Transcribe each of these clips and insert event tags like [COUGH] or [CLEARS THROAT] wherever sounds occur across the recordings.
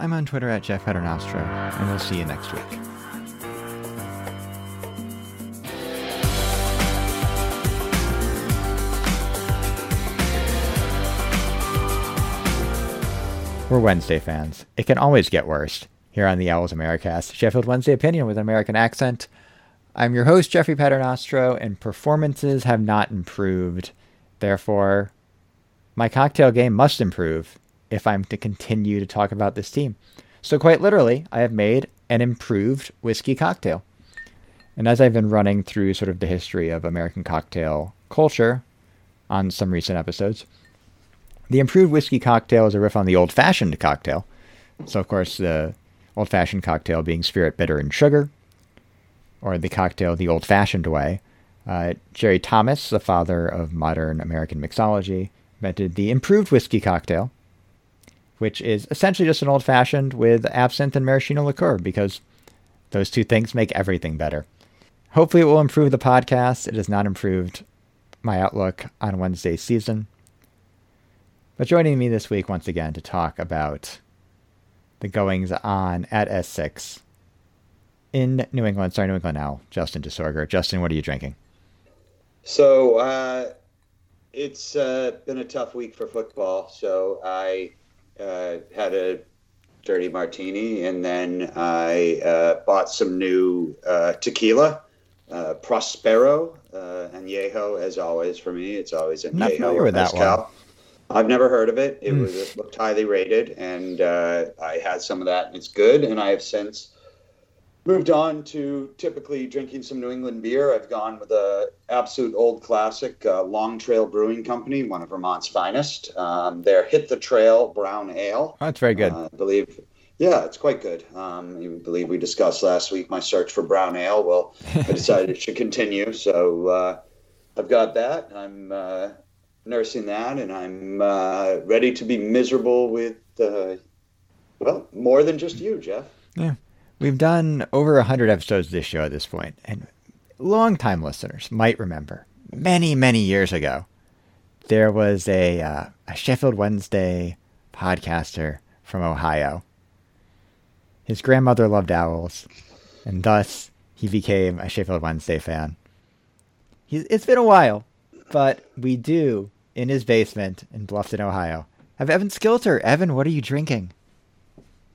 I'm on Twitter at Jeff Paternostro, and we'll see you next week. We're Wednesday fans. It can always get worse. Here on the Owls Americast, Sheffield Wednesday opinion with an American accent. I'm your host, Jeffrey Paternostro, and performances have not improved. Therefore, my cocktail game must improve if I'm to continue to talk about this team. So, quite literally, I have made an improved whiskey cocktail. And as I've been running through sort of the history of American cocktail culture on some recent episodes, the improved whiskey cocktail is a riff on the old fashioned cocktail. So, of course, the old fashioned cocktail being spirit, bitter, and sugar, or the cocktail the old fashioned way. Uh, Jerry Thomas, the father of modern American mixology, invented the improved whiskey cocktail, which is essentially just an old fashioned with absinthe and maraschino liqueur because those two things make everything better. Hopefully, it will improve the podcast. It has not improved my outlook on Wednesday's season. But joining me this week once again to talk about the goings on at S6 in New England, sorry, New England now, Justin DeSorger. Justin, what are you drinking? So uh, it's uh, been a tough week for football. So I uh, had a dirty martini and then I uh, bought some new uh, tequila. Uh, Prospero Añejo, as always for me, it's always a Not familiar with that one. I've never heard of it. It mm. was it looked highly rated, and uh, I had some of that, and it's good. And I have since moved on to typically drinking some New England beer. I've gone with a absolute old classic, uh, Long Trail Brewing Company, one of Vermont's finest. Um, their Hit the Trail Brown Ale. Oh, that's very good. Uh, I believe. Yeah, it's quite good. Um, I believe we discussed last week my search for brown ale. Well, [LAUGHS] I decided it should continue, so uh, I've got that. I'm uh, nursing that, and I'm uh, ready to be miserable with, uh, well, more than just you, Jeff. Yeah. We've done over 100 episodes of this show at this point, and long-time listeners might remember many, many years ago, there was a, uh, a Sheffield Wednesday podcaster from Ohio. His grandmother loved owls, and thus he became a Sheffield Wednesday fan. He, it's been a while, but we do, in his basement in Bluffton, Ohio, have Evan Skilter. Evan, what are you drinking?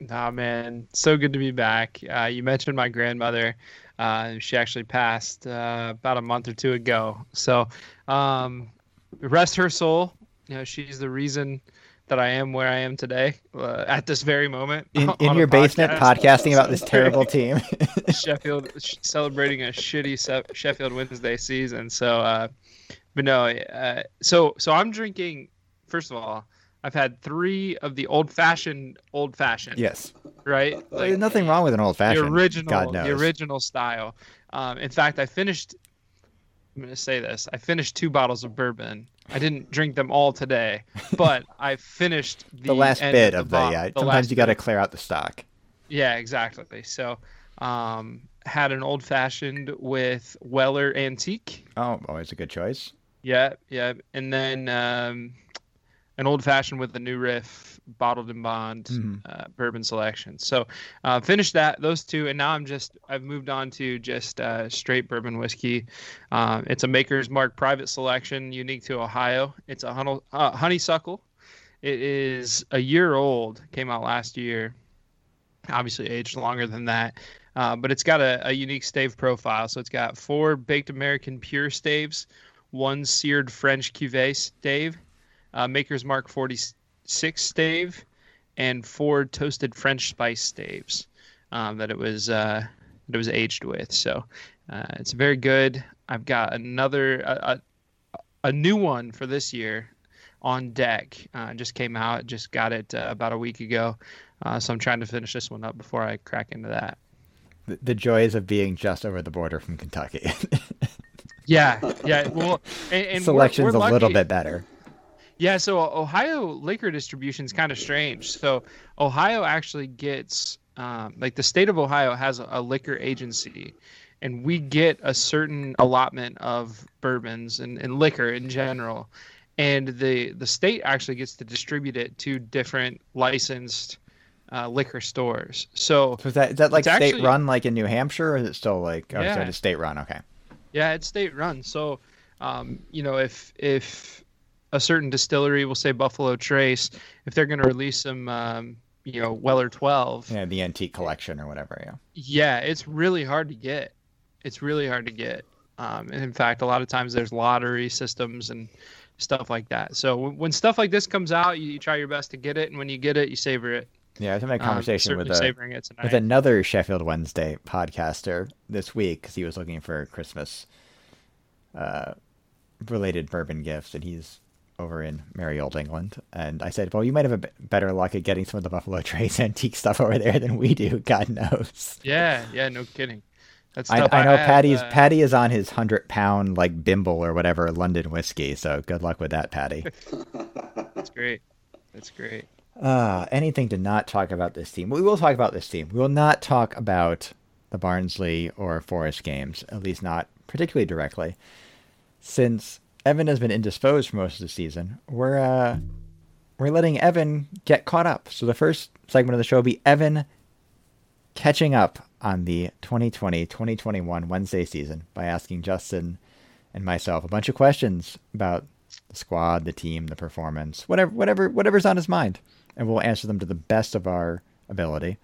Nah, man, so good to be back. Uh, you mentioned my grandmother. Uh, she actually passed uh, about a month or two ago. So, um, rest her soul. You know, she's the reason that I am where I am today uh, at this very moment. In, [LAUGHS] in your basement, podcasting about this terrible [LAUGHS] team. Sheffield [LAUGHS] celebrating a shitty Sheffield Wednesday season. So, uh, but no, uh, so so I'm drinking. First of all, I've had three of the old fashioned, old fashioned. Yes. Right. Like, There's nothing wrong with an old fashioned. The original, the original style. Um, in fact, I finished. I'm going to say this. I finished two bottles of bourbon. I didn't drink them all today, [LAUGHS] but I finished the, the last bit of the. yeah, the sometimes you got to clear out the stock. Yeah, exactly. So, um, had an old fashioned with Weller Antique. Oh, always a good choice. Yeah, yeah, and then um, an old fashioned with the new riff, bottled in bond mm-hmm. uh, bourbon selection. So uh, finished that those two, and now I'm just I've moved on to just uh, straight bourbon whiskey. Uh, it's a Maker's Mark private selection, unique to Ohio. It's a honey, uh, honeysuckle. It is a year old. Came out last year. Obviously aged longer than that. Uh, but it's got a, a unique stave profile. So it's got four baked American pure staves, one seared French Cuvée stave, uh, Maker's Mark 46 stave, and four toasted French spice staves um, that it was uh, that it was aged with. So uh, it's very good. I've got another a, a, a, new one for this year on deck. Uh, just came out. Just got it uh, about a week ago. Uh, so I'm trying to finish this one up before I crack into that. The, the joys of being just over the border from Kentucky. [LAUGHS] Yeah, yeah. Well, and, and selection's we're, we're a little bit better. Yeah, so Ohio liquor distribution is kind of strange. So Ohio actually gets, um, like, the state of Ohio has a, a liquor agency, and we get a certain allotment of bourbons and, and liquor in general, and the the state actually gets to distribute it to different licensed uh, liquor stores. So, so is that is that like state actually, run like in New Hampshire, or is it still like oh, yeah. it's state run? Okay. Yeah, it's state run. So, um, you know, if if a certain distillery, we'll say Buffalo Trace, if they're going to release some, um, you know, Weller 12. Yeah, the antique collection or whatever. Yeah. Yeah, it's really hard to get. It's really hard to get. Um, and in fact, a lot of times there's lottery systems and stuff like that. So when stuff like this comes out, you, you try your best to get it, and when you get it, you savor it. Yeah, I was having a conversation um, with a, with another Sheffield Wednesday podcaster this week because he was looking for Christmas uh, related bourbon gifts, and he's over in merry old England. And I said, "Well, you might have a better luck at getting some of the Buffalo Trace [LAUGHS] antique stuff over there than we do. God knows." Yeah, yeah, no kidding. That's I, I, know I Patty's uh... Patty is on his hundred pound like bimble or whatever London whiskey. So good luck with that, Patty. [LAUGHS] That's great. That's great. Uh, anything to not talk about this team. We will talk about this team. We will not talk about the Barnsley or Forest games, at least not particularly directly, since Evan has been indisposed for most of the season. We're uh, we're letting Evan get caught up. So the first segment of the show will be Evan catching up on the 2020-2021 Wednesday season by asking Justin and myself a bunch of questions about the squad, the team, the performance, whatever whatever whatever's on his mind and we'll answer them to the best of our ability.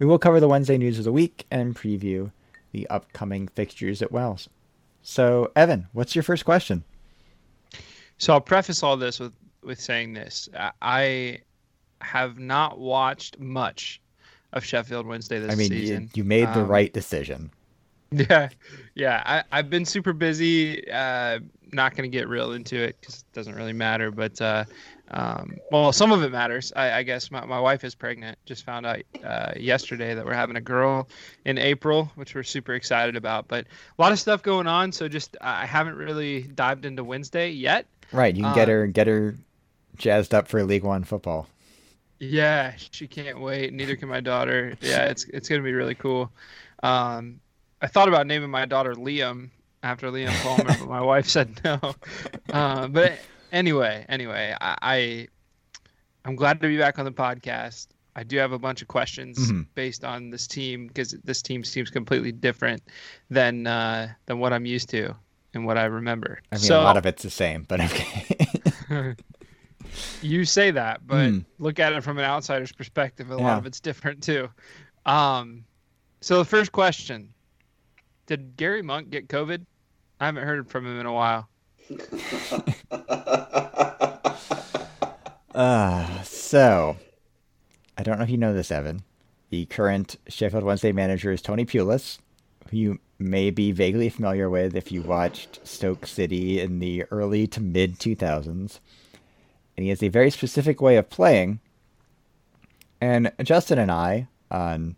We will cover the Wednesday news of the week and preview the upcoming fixtures at Wells. So, Evan, what's your first question? So, I'll preface all this with, with saying this. I have not watched much of Sheffield Wednesday this season. I mean, season. You, you made the um, right decision. Yeah, yeah. I, I've been super busy. Uh, not going to get real into it because it doesn't really matter. But uh, um, well, some of it matters. I, I guess my, my wife is pregnant. Just found out uh, yesterday that we're having a girl in April, which we're super excited about. But a lot of stuff going on, so just I haven't really dived into Wednesday yet. Right, you can get um, her get her jazzed up for League One football. Yeah, she can't wait. Neither can my daughter. Yeah, it's it's gonna be really cool. Um, I thought about naming my daughter Liam after Liam Palmer, but my wife said no. [LAUGHS] Uh, but anyway, anyway, I, I I'm glad to be back on the podcast. I do have a bunch of questions mm-hmm. based on this team because this team seems completely different than uh, than what I'm used to and what I remember. I mean, so, a lot of it's the same, but okay. [LAUGHS] you say that, but mm. look at it from an outsider's perspective. A yeah. lot of it's different too. Um, so the first question: Did Gary Monk get COVID? I haven't heard from him in a while. [LAUGHS] uh, so, I don't know if you know this, Evan. The current Sheffield Wednesday manager is Tony Pulis, who you may be vaguely familiar with if you watched Stoke City in the early to mid 2000s. And he has a very specific way of playing. And Justin and I, on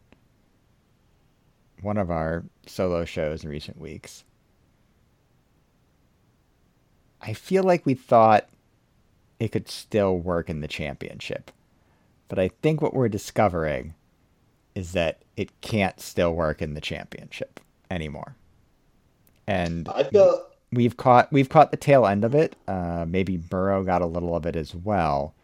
one of our solo shows in recent weeks, I feel like we thought it could still work in the championship. But I think what we're discovering is that it can't still work in the championship anymore. And I feel we've caught we've caught the tail end of it. Uh, maybe Burrow got a little of it as well.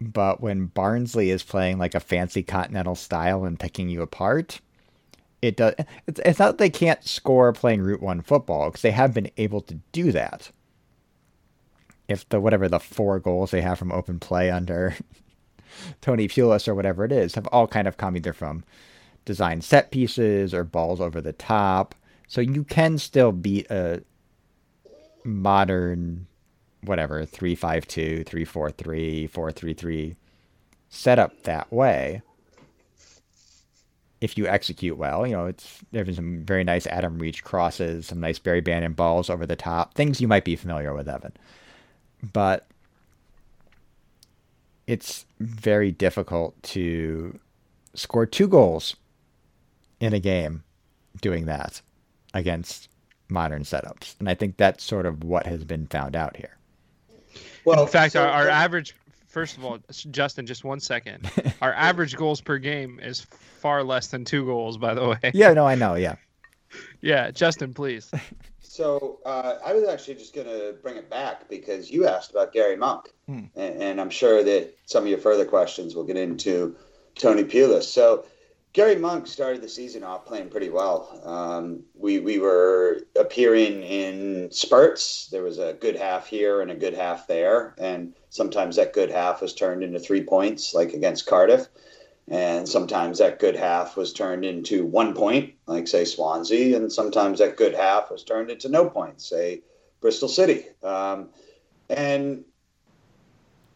But when Barnsley is playing like a fancy continental style and picking you apart, it does. It's, it's not that they can't score playing Route One football because they have been able to do that. If the whatever the four goals they have from open play under [LAUGHS] Tony Pulis or whatever it is have all kind of come either from design set pieces or balls over the top, so you can still beat a modern whatever 352 343 433 setup that way if you execute well. You know, it's there's some very nice Adam Reach crosses, some nice Barry Bannan balls over the top, things you might be familiar with, Evan. But it's very difficult to score two goals in a game doing that against modern setups. And I think that's sort of what has been found out here. Well, in fact, so, our, our average first of all, Justin, just one second. Our [LAUGHS] average goals per game is far less than two goals, by the way. Yeah, no, I know. Yeah. [LAUGHS] yeah, Justin, please. So uh, I was actually just going to bring it back because you asked about Gary Monk, hmm. and, and, I'm sure that some of your further questions will get into Tony Pulis. So Gary Monk started the season off playing pretty well. Um, we we were appearing in spurts. There was a good half here and a good half there, and sometimes that good half was turned into three points, like against Cardiff, and sometimes that good half was turned into one point, like say Swansea, and sometimes that good half was turned into no points, say Bristol City. Um, and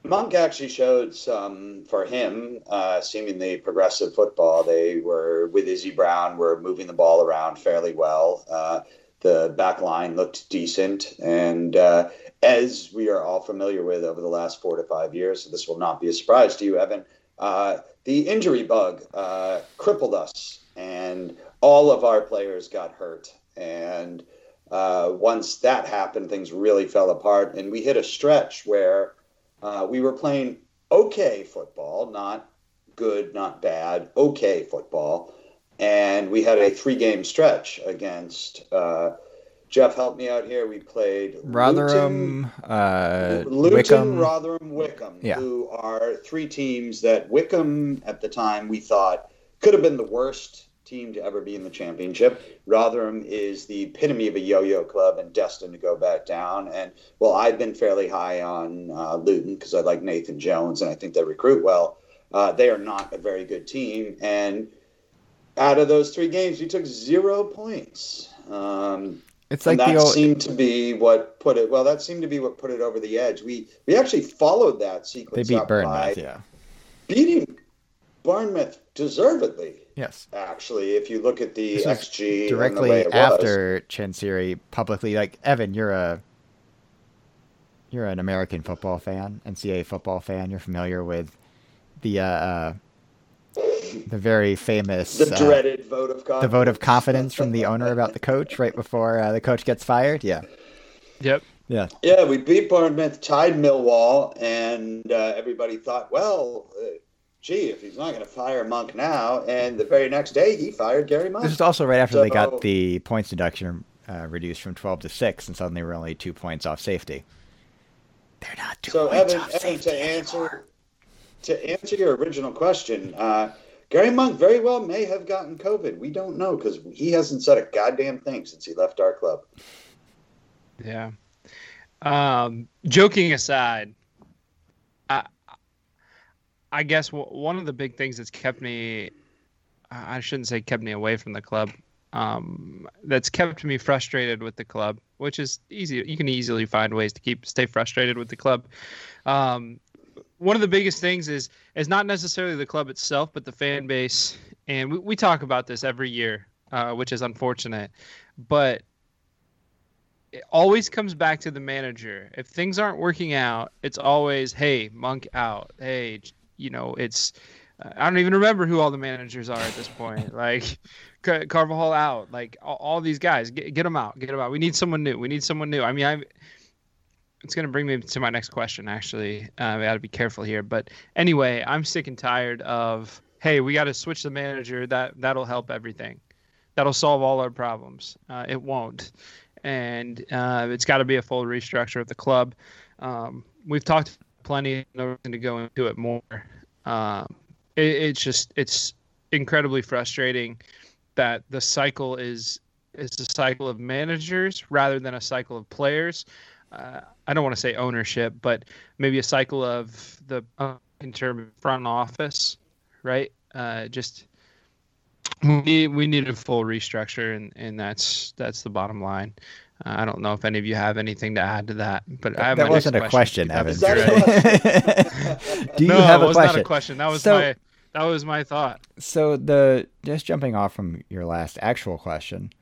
Monk actually showed some for him, uh, seemingly progressive football. They were with Izzy Brown, were moving the ball around fairly well. Uh, the back line looked decent, and uh, as we are all familiar with over the last four to five years, so this will not be a surprise to you, Evan. Uh, the injury bug uh, crippled us, and all of our players got hurt. And uh, once that happened, things really fell apart, and we hit a stretch where uh, we were playing okay football, not good, not bad, okay football. And we had a three game stretch against, uh, Jeff, help me out here. We played Rotherham, Luton, uh, Luton Wycombe. Rotherham, Wycombe, yeah. who are three teams that Wycombe at the time we thought could have been the worst team to ever be in the championship. Rotherham is the epitome of a yo-yo club and destined to go back down. And well, I've been fairly high on uh, Luton because I like Nathan Jones and I think they recruit well. Uh, they are not a very good team, and out of those three games, we took zero points. Um, it's like that old... seemed to be what put it. Well, that seemed to be what put it over the edge. We we actually followed that sequence. They beat Bournemouth, yeah, beating Bournemouth deservedly. Yes. Actually, if you look at the this XG directly the after Chansiri publicly, like Evan, you're a you're an American football fan, NCAA football fan. You're familiar with the uh, uh the very famous the uh, dreaded vote of confidence. the vote of confidence from the owner about the coach right before uh, the coach gets fired. Yeah. Yep. Yeah. Yeah, we beat Bournemouth, tied Millwall, and uh, everybody thought, well, uh, gee, if he's not going to fire Monk now, and the very next day he fired Gary Monk. This is also right after so, they got the points deduction uh, reduced from 12 to 6, and suddenly we're only two points off safety. They're not two so points Evan, off Evan, safety to answer, anymore. To answer your original question, uh, Gary Monk very well may have gotten COVID. We don't know because he hasn't said a goddamn thing since he left our club. Yeah. Um, joking aside, I guess one of the big things that's kept me, I shouldn't say kept me away from the club, um, that's kept me frustrated with the club, which is easy. You can easily find ways to keep stay frustrated with the club. Um, one of the biggest things is is not necessarily the club itself, but the fan base, and we, we talk about this every year, uh, which is unfortunate, but it always comes back to the manager. If things aren't working out, it's always, hey, Monk out. Hey, you know, it's I don't even remember who all the managers are at this point. [LAUGHS] like Carvalhal out, like all, all, these guys, get, get them out, get them out. We need someone new. We need someone new. I mean, I. It's going to bring me to my next question. Actually, uh, I got to be careful here. But anyway, I'm sick and tired of hey, we got to switch the manager. That that'll help everything. That'll solve all our problems. Uh, it won't, and uh, it's got to be a full restructure of the club. Um, we've talked plenty no reason to go into it more. Um, it, it's just it's incredibly frustrating that the cycle is is a cycle of managers rather than a cycle of players. Uh, I don't want to say ownership, but maybe a cycle of the uh, in terms of front office, right? Uh, just we need, we need a full restructure, and, and that's that's the bottom line. I don't know if any of you have anything to add to that, but I have that wasn't a question, question Evan. [LAUGHS] Do you no, have a question? not a question. That was so, my that was my thought. So the just jumping off from your last actual question,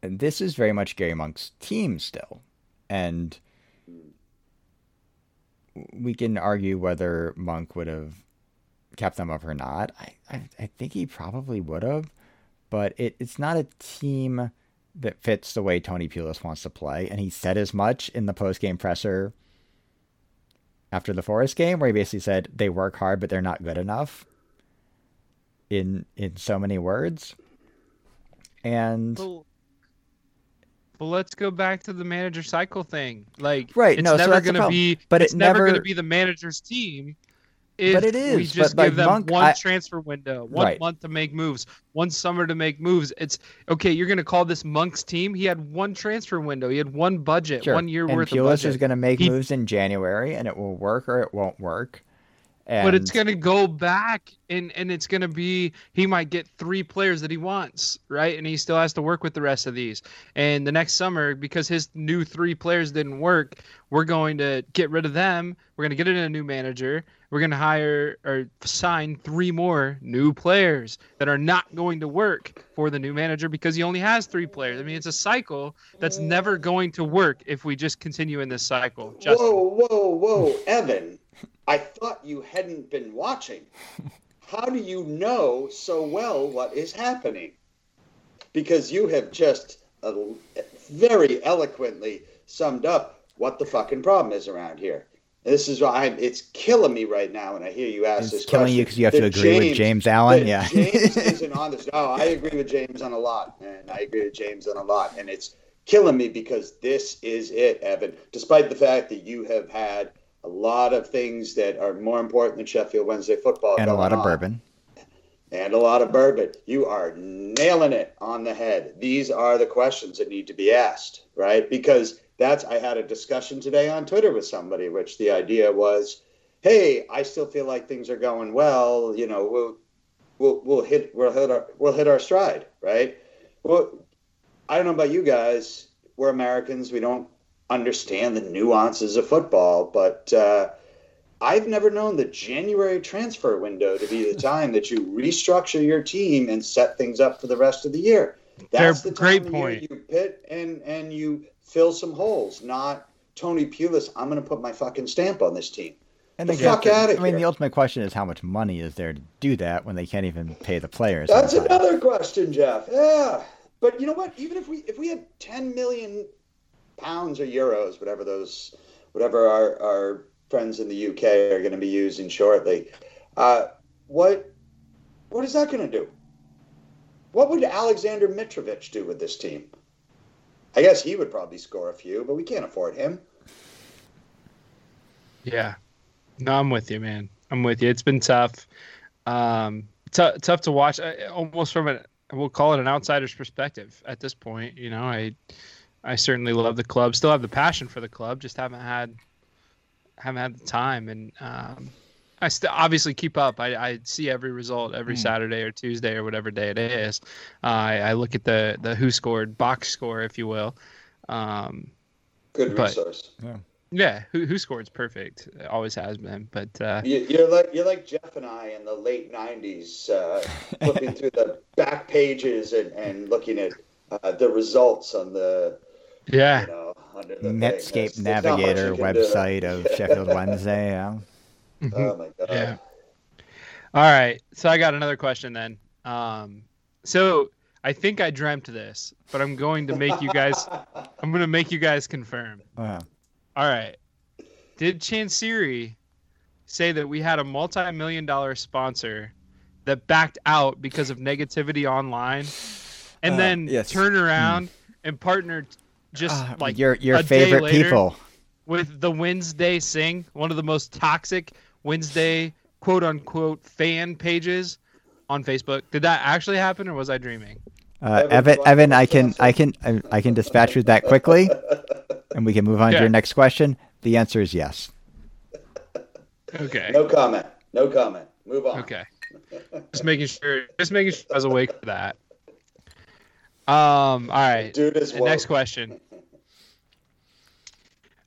this is very much Gary Monk's team still, and we can argue whether Monk would have kept them up or not. I I, I think he probably would have, but it, it's not a team that fits the way Tony Pulis wants to play. And he said as much in the post game presser after the Forest game, where he basically said they work hard, but they're not good enough. In in so many words, and Well, let's go back to the manager cycle thing. Like, right? It's no, never so going to be, but it's it never never going to be the manager's team. If but it is. We just but give them Monk, one I, transfer window, one Right. month to make moves, one summer to make moves. It's okay. You're going to call this Monk's team? He had one transfer window. He had one budget, sure. one year and worth of Pulis budget. is going to make He- moves in January, and it will work or it won't work. And but it's going to go back and and it's going to be he might get three players that he wants right and he still has to work with the rest of these and the next summer because his new three players didn't work we're going to get rid of them we're going to get it in a new manager we're going to hire or sign three more new players that are not going to work for the new manager because he only has three players i mean it's a cycle that's never going to work if we just continue in this cycle Justin. Whoa, whoa, whoa, Evan! I thought you hadn't been watching. How do you know so well what is happening? Because you have just uh, very eloquently summed up what the fucking problem is around here. This is why I'm, it's killing me right now when I hear you ask It's this killing question. you because you have to agree with James Allen. Yeah. James isn't on this. No, I agree with James on a lot, and I agree with James on a lot, and it's killing me because this is it, Evan. Despite the fact that you have had a lot of things that are more important than Sheffield Wednesday football and a lot of on, bourbon. and a lot of bourbon. You are nailing it on the head. These are the questions that need to be asked, right? Because that's I had a discussion today on Twitter with somebody, which the idea was, hey, I still feel like things are going well. You know, we'll we'll we'll hit we'll hit our we'll hit our stride, right? Well, I don't know about you guys. We're Americans. We don't understand the nuances of football, but uh, I've never known the January transfer window to be the [LAUGHS] time that you restructure your team and set things up for the rest of the year. That's Fair- the time great point. you pit and and you fill some holes. Not Tony Pulis. I'm going to put my fucking stamp on this team. And The fuck to- outta I mean, the ultimate question is how much money is there to do that when they can't even pay the players? That's another question, Jeff. Yeah, but you know what? Even if we if we had 10 million pounds or euros, whatever those, whatever our our friends in the UK are going to be using shortly, uh, what what is that going to do? What would Alexander Mitrovic do with this team? I guess he would probably score a few, but we can't afford him. Yeah. No, I'm with you, man. I'm with you. It's been tough. Um, t- tough to watch, I, almost from an we'll call it an outsider's perspective at this point. You know, I I certainly love the club, still have the passion for the club, just haven't had haven't had the time, and um, I still obviously keep up. I, I see every result every Hmm. Saturday or Tuesday or whatever day it is. Uh, I, I look at the the who scored box score, if you will. Um, Good But- resource. yeah, Yeah, who who scored's perfect. It always has been, but uh, You, you're like you're like Jeff and I in the late '90s, uh, [LAUGHS] flipping through the back pages and, and looking at uh, the results on the yeah. you know under the. Netscape There's- there's not much Navigator you can do. website of Sheffield [LAUGHS] Wednesday. Yeah. Oh my god! Yeah. All right. So I got another question then. Um, so I think I dreamt this, but I'm going to make you guys. [LAUGHS] I'm going to make you guys confirm. Uh, All right. Did Chansiri say that we had a multi-million dollar sponsor that backed out because of negativity online, and Uh, then yes. turned around and partnered just uh, like your your a day favorite later- people. with the Wednesday Sing, one of the most toxic Wednesday quote unquote fan pages on Facebook. Did that actually happen or was I dreaming? Uh, Evan, Evan, do I Evan, have I a can. I can, I, I can dispatch with that quickly, [LAUGHS] and we can move on Yeah. to your next question. The answer is yes. [LAUGHS] Okay. No comment. No comment. Move on. Okay. Just making sure just making sure I was awake for that. Um all right. Dude is The next question.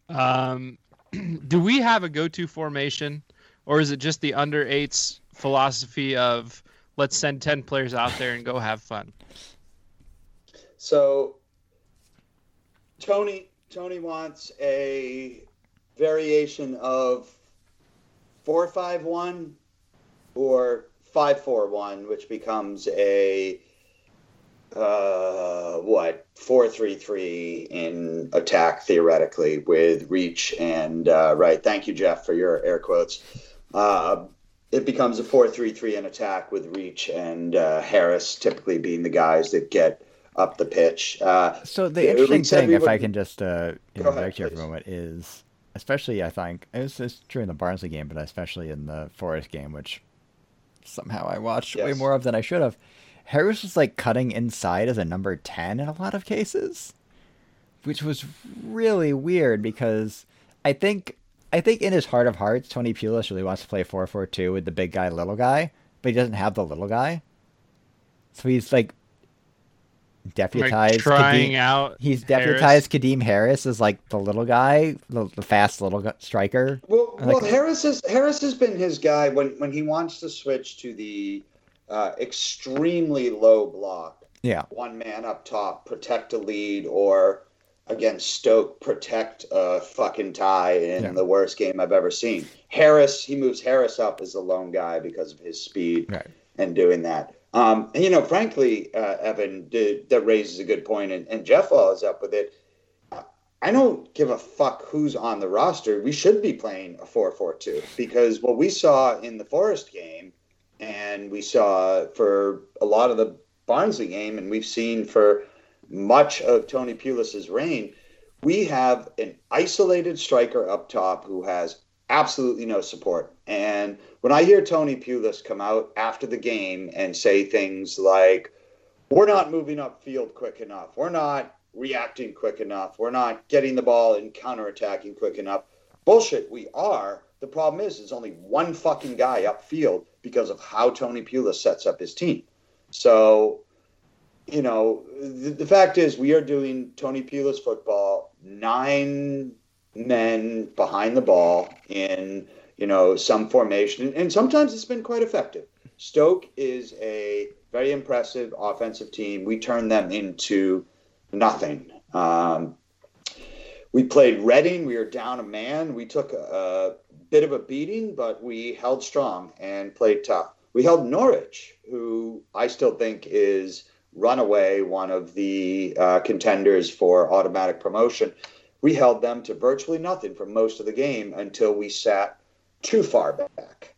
Um [CLEARS THROAT] do we have a go-to formation or is it just the under 8s philosophy of let's send 10 players out there and go have fun? So Tony Tony wants a variation of four five one or five four one, which becomes a uh, what four three three in attack theoretically with reach and uh, right. Thank you, Jeff, for your air quotes. Uh, it becomes a four three three in attack with reach and uh, Harris typically being the guys that get up the pitch. Uh, so the interesting thing, if. I can just uh, interject here for a moment, is especially I think it was, it true in the Barnsley game, but especially in the Forest game, which somehow I watched yes. way more of than I should have. Harris was like cutting inside as a number ten in a lot of cases, which was really weird because I think I think in his heart of hearts, Tony Pulis really wants to play four four two with the big guy, little guy, but he doesn't have the little guy. So he's like deputized. Like trying Kadeem, out. He's deputized Harris. Kadeem Harris as like the little guy, the, the fast little striker. Well, like, well, Harris has Harris has been his guy when when he wants to switch to the uh, extremely low block. Yeah, one man up top, protect a lead, or against Stoke, protect a fucking tie in yeah. the worst game I've ever seen. Harris, he moves Harris up as the lone guy because of his speed right. and doing that. Um, and, you know, frankly, uh, Evan, did, that raises a good point, and, and Jeff follows up with it. I don't give a fuck who's on the roster. We should be playing a 4 4 2 because what we saw in the Forest game and we saw for a lot of the Barnsley game, and we've seen for much of Tony Pulis's reign, we have an isolated striker up top who has absolutely no support. And when I hear Tony Pulis come out after the game and say things like, we're not moving upfield quick enough, we're not reacting quick enough, we're not getting the ball and counterattacking quick enough. Bullshit, we are. The problem is, there's only one fucking guy upfield because of how Tony Pulis sets up his team. So, you know, the, the fact is, we are doing Tony Pulis football nine men behind the ball in you know some formation, and sometimes it's been quite effective. Stoke is a very impressive offensive team. We turned them into nothing. Um, we played Reading. We were down a man. We took a, a, bit of a beating, but we held strong and played tough. We held Norwich, who I still think is runaway one of the uh, contenders for automatic promotion we held them to virtually nothing for most of the game until we sat too far back.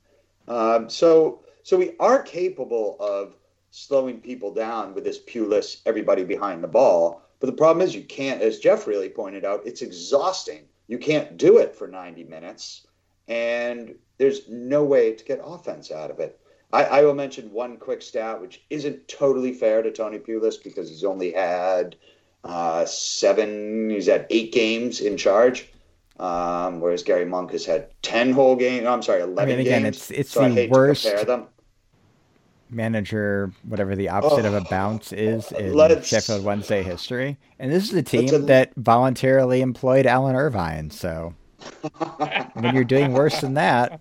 Um, so, so we are capable of slowing people down with this Pulis, everybody behind the ball. But the problem is, you can't, as Jeff really pointed out, it's exhausting. You can't do it for 90 minutes, and there's no way to get offense out of it. I, I will mention one quick stat, which isn't totally fair to Tony Pulis because he's only had uh, seven. He's had eight games in charge, um, whereas Gary Monk has had ten whole games. I'm sorry, eleven. I mean, again, games, it's it's so the worst manager, whatever the opposite oh, of a oh. bounce is in Sheffield Wednesday history. And this is a team a, that voluntarily employed Alan Irvine. So [LAUGHS] when you're doing worse than that,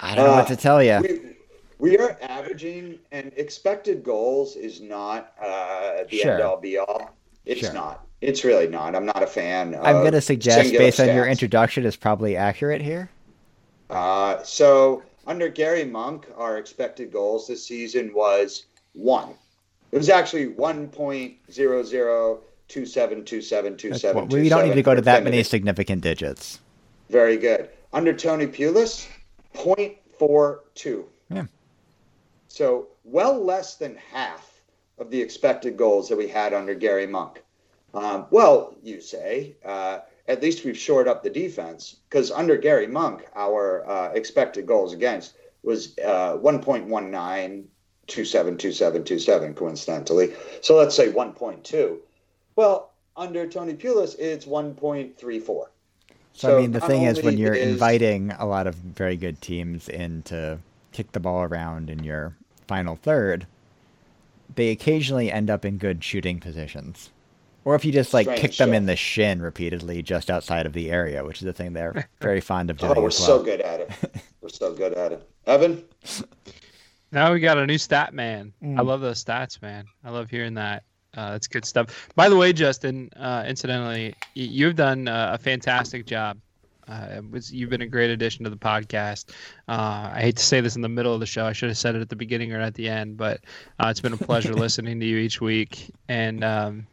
I don't know what to tell you. We, we are averaging, and expected goals is not uh, the sure. end all be all. It's sure. not. It's really not. I'm not a fan. I'm going to suggest, based stats. on your introduction, is probably accurate here. Uh, so under Gary Monk, our expected goals this season was one. It was actually one point zero zero two seven two seven two seven. We don't need to go to that many significant digits. Very good. Under Tony Pulis, 0.42. So well less than half of the expected goals that we had under Gary Monk. Um, well, you say, uh, at least we've shored up the defense because under Gary Monk, our uh, expected goals against was uh, 1.19, 27, 27, 27, coincidentally. So let's say 1.2. Well, under Tony Pulis, it's 1.34. So, so I mean, the thing is, when you're is, inviting a lot of very good teams in to kick the ball around in your final third, they occasionally end up in good shooting positions. Or if you just like Strange, kick them yeah. in the shin repeatedly just outside of the area, which is a thing they're [LAUGHS] very fond of doing. Oh, we're well. so good at it. [LAUGHS] we're so good at it. Evan? Now we got a new stat man. Mm. I love those stats, man. I love hearing that. Uh, that's good stuff. By the way, Justin, uh, incidentally, you've done uh, a fantastic job uh, was, you've been a great addition to the podcast. Uh, I hate to say this in the middle of the show. I should have said it at the beginning or at the end, but uh, it's been a pleasure [LAUGHS] listening to you each week. And um,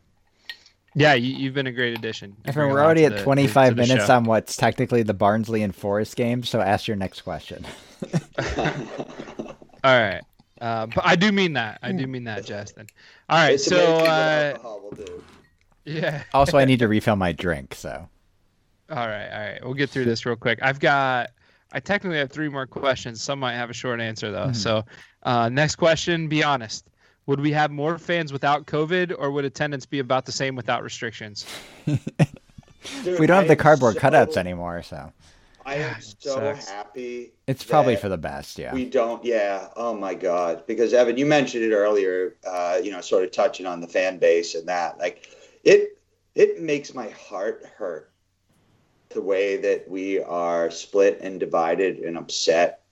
yeah, you, have been a great addition. we're already at the, 25 to, to minutes on what's technically the Barnsley and Forest game, so ask your next question. [LAUGHS] All right. Uh, but I do mean that. I do mean that, Justin. All right, It's so amazing uh, alcohol will do. yeah. Also, I need to [LAUGHS] refill my drink, so. All right, all right. We'll get through this real quick. I've got. I technically have three more questions. Some might have a short answer though. Mhm. So, uh, next question. Be honest. Would we have more fans without COVID, or would attendance be about the same without restrictions? [LAUGHS] Dude, we don't have the cardboard so- cutouts anymore, so. I am so sucks. happy. It's probably for the best, yeah. We don't, yeah. Oh my God. Because Evan, you mentioned it earlier, uh, you know, sort of touching on the fan base and that. Like it it makes my heart hurt the way that we are split and divided and upset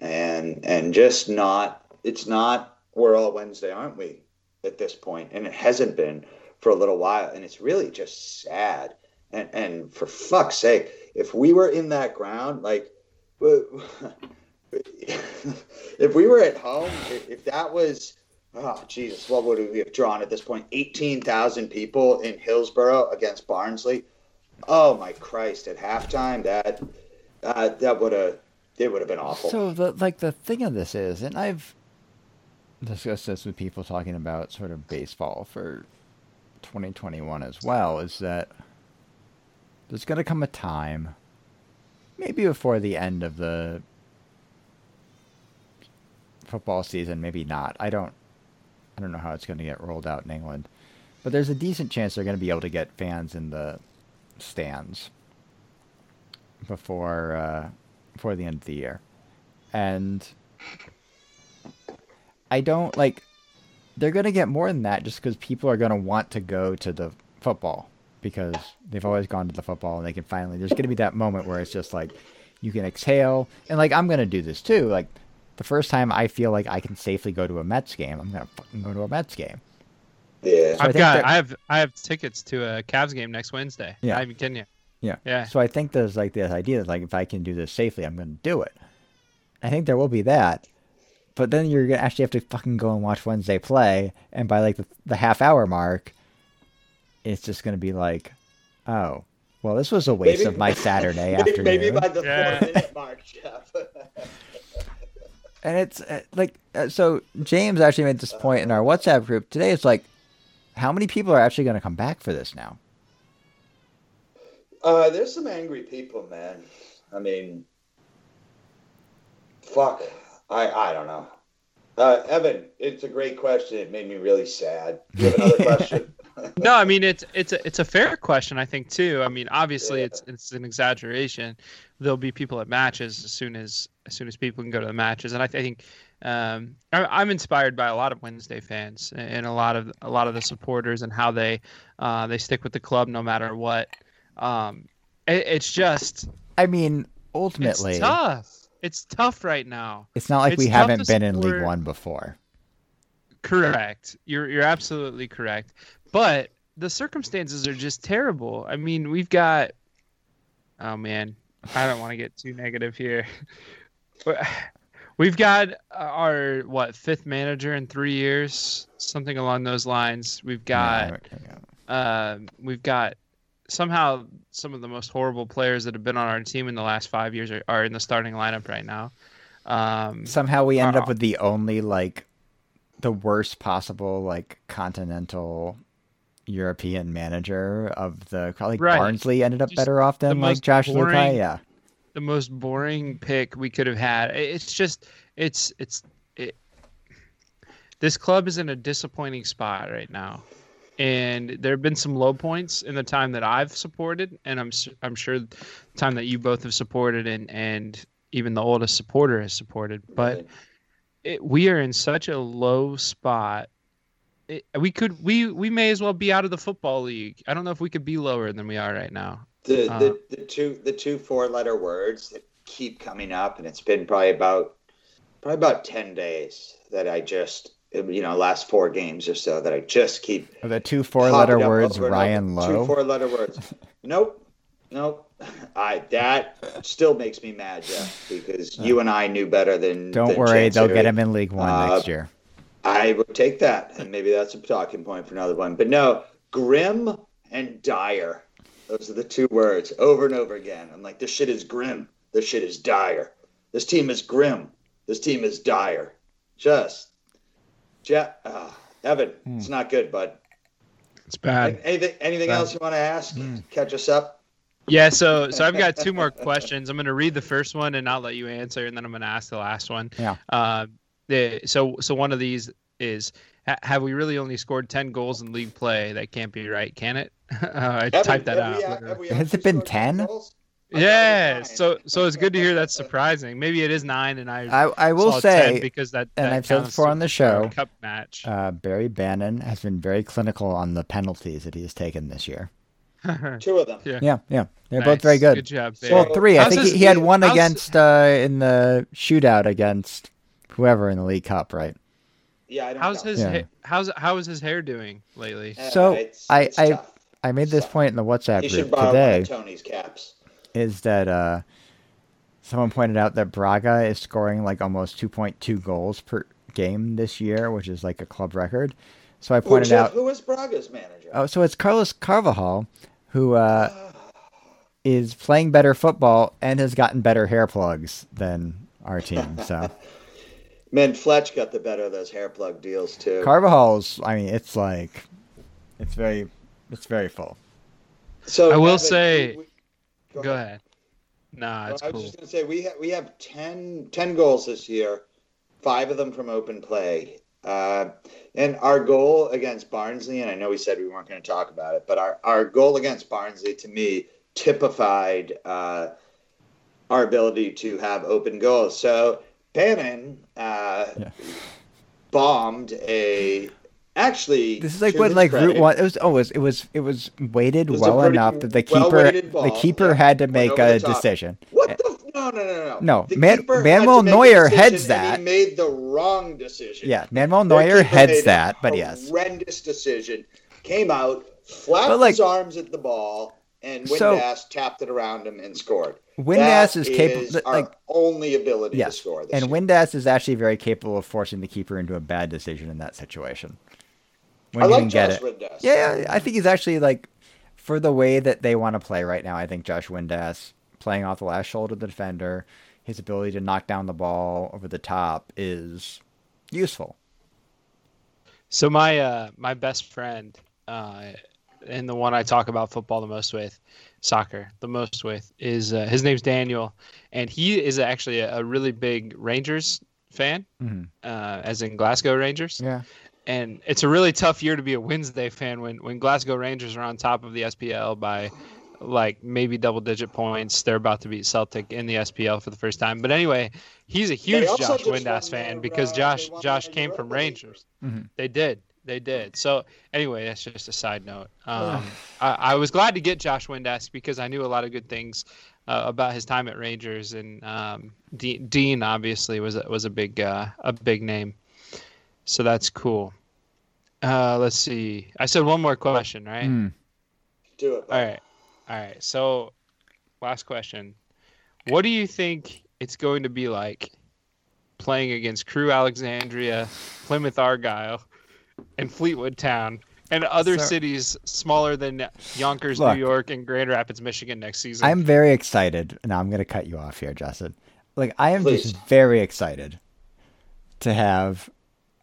and and just not it's not we're all Wednesday, aren't we? At this point. And it hasn't been for a little while. And it's really just sad. And and for fuck's sake, if we were in that ground, like [LAUGHS] if we were at home, if, that was, oh Jesus, what would we have drawn at this point? Eighteen thousand people in Hillsborough against Barnsley. Oh my Christ! At halftime, that uh, that would have it would have been awful. So the like the thing of this is, and I've discussed this with people talking about sort of baseball for 2021 as well, is that there's going to come a time, maybe before the end of the football season, maybe not. I don't, I don't know how it's going to get rolled out in England, but there's a decent chance they're going to be able to get fans in the stands before uh, before the end of the year, and I don't like. They're gonna get more than that just because people are gonna want to go to the football because they've always gone to the football and they can finally. There's gonna be that moment where it's just like you can exhale and like I'm gonna do this too. Like the first time I feel like I can safely go to a Mets game, I'm gonna fucking go to a Mets game. Yeah, So I I've think got. that- I have. I have tickets to a Cavs game next Wednesday. Yeah. Not even kidding you. Yeah. Yeah. So I think there's like this idea that like if I can do this safely, I'm going to do it. I think there will be that, but then you're gonna actually have to fucking go and watch Wednesday play, and by like the, the half hour mark, it's just going to be like, oh, well, this was a waste Maybe- of my Saturday [LAUGHS] maybe, afternoon. maybe by the Yeah. four minute mark, Jeff. [LAUGHS] And it's uh, like, uh, so James actually made this point in our WhatsApp group today. It's like, how many people are actually going to come back for this now? Uh, there's some angry people, man. I mean, fuck. I I don't know. Uh, Evan, it's a great question. It made me really sad. Do you have another [LAUGHS] question? [LAUGHS] no, I mean it's it's a it's a fair question. I think too. I mean, obviously Yeah. it's it's an exaggeration. There'll be people at matches as soon as as soon as people can go to the matches, and I think um, I, I'm inspired by a lot of Wednesday fans and a lot of a lot of the supporters and how they uh, they stick with the club no matter what. Um, it, it's just I mean, ultimately, it's tough. It's tough right now. it's not like It's we haven't been in League One before. Correct. You're you're absolutely correct. But the circumstances are just terrible. I mean, we've got Oh man, I don't want to get too negative here. [LAUGHS] But we've got our what, fifth manager in 3 years, something along those lines. We've got Yeah, um, we've got somehow some of the most horrible players that have been on our team in the last 5 years are, are in the starting lineup right now. Um, somehow we end Uh, up with the only like the worst possible like continental European manager of the like Right. Barnsley ended up Just better off than like most Josh Lukai. Yeah, the most boring pick we could have had. It's just it's it's it, this club is in a disappointing spot right now. And there have been some low points in the time that I've supported, and I'm I'm sure the time that you both have supported, and and even the oldest supporter has supported. But it, we are in such a low spot. It, we could we we may as well be out of the football league. I don't know if we could be lower than we are right now. The, Uh, the the two the two four letter words that keep coming up, and it's been probably about probably about ten days that I just you know last four games or so that I just keep the two four-letter words Ryan over. Two four-letter words. [LAUGHS] Nope, nope. I that still makes me mad, Jeff, because you and I knew better than. Don't than worry, they'll get him in League One Uh, next year. I would take that, and maybe that's a talking point for another one. But no, grim and dire. Those are the two words over and over again. I'm like, this shit is grim. This shit is dire. This team is grim. This team is dire. just, ja- uh, Evan, mm. it's not good, bud. It's bad. Anything, anything bad. else you want to ask? Mm. Catch us up. Yeah, so so I've got two more [LAUGHS] questions. I'm going to read the first one and I'll let you answer, and then I'm going to ask the last one. Yeah. Uh, the, so so one of these is have we really only scored 10 goals in league play? That can't be right, can it? [LAUGHS] Uh, I have typed we, that out. We, Has it been 10? Yeah, so so it's good to hear that's [LAUGHS] surprising. Maybe it is nine, and I I, I will say because that, and I've said before on the show, cup match. Uh, Barry Bannan has been very clinical on the penalties that he has taken this year. [LAUGHS] Two of them. Yeah, yeah, yeah. they're nice. both very good. Good job. Barry. Well, three. I think he, he, had one against uh, in the shootout against whoever in the League Cup, right? Yeah, how's his yeah. ha- how's how is his hair doing lately? So it's, it's I tough. I I made this point in the WhatsApp you group today. Tony's caps is that uh, someone pointed out that Braga is scoring like almost 2.2 goals per game this year, which is like a club record. So I pointed out who is Braga's manager? Oh, so it's Carlos Carvalhal, who uh, is playing better football and has gotten better hair plugs than our team. So. [LAUGHS] Man, Fletch got the better of those hair plug deals too. Carvalhal's, I mean, it's like, it's very, it's very full. So I will Evan, say, we, Go, Go ahead. ahead. Nah, it's well, I was just going to say we ha- we have 10, 10 goals this year, five of them from open play. Uh, and our goal against Barnsley, and I know we said we weren't going to talk about it, but our, our goal against Barnsley to me typified uh, our ability to have open goals. So Bannan uh, yeah. bombed a Actually, this is like what like credit, Route One. It was oh, it was it was it was weighted it well enough that the keeper the keeper had to make a decision. What the? No, no, no, no. No, Man, Manuel Neuer heads that. he made the wrong decision. Yeah, Manuel Neuer heads that, but yes, horrendous decision. Came out, flapped like, his arms at the ball, and Windass so, tapped it around him and scored. Windass is capable. Like only ability yes, to score. and year. Windass is actually very capable of forcing the keeper into a bad decision in that situation when I you like can Josh get it. Yeah, I think he's actually like for the way that they want to play right now. I think Josh Windass playing off the last shoulder of the defender, his ability to knock down the ball over the top is useful. So my uh, my best friend, uh, and the one I talk about football the most with, soccer the most with, is uh, his name's Daniel, and he is actually a, a really big Rangers fan, mm-hmm. uh, as in Glasgow Rangers. Yeah and it's a really tough year to be a Wednesday fan when when Glasgow Rangers are on top of the SPL by like maybe double digit points. They're about to beat Celtic in the SPL for the first time. But anyway, he's a huge Josh Windass fan because uh, Josh Josh came from Rangers. Mm-hmm. They did. They did. So anyway, that's just a side note. Um, I, I, was glad to get Josh Windass because I knew a lot of good things uh, about his time at Rangers, and um, D- Dean obviously was a, was a big uh, a big name. So that's cool. Uh, let's see. I said one more question, right? Mm. Do it. All right. All right. So, last question. What do you think it's going to be like playing against Crewe Alexandra, Plymouth Argyle, and Fleetwood Town, and other so, cities smaller than Yonkers, look, New York, and Grand Rapids, Michigan next season? I'm very excited. Now I'm going to cut you off here, Justin. Like I am Please. just very excited to have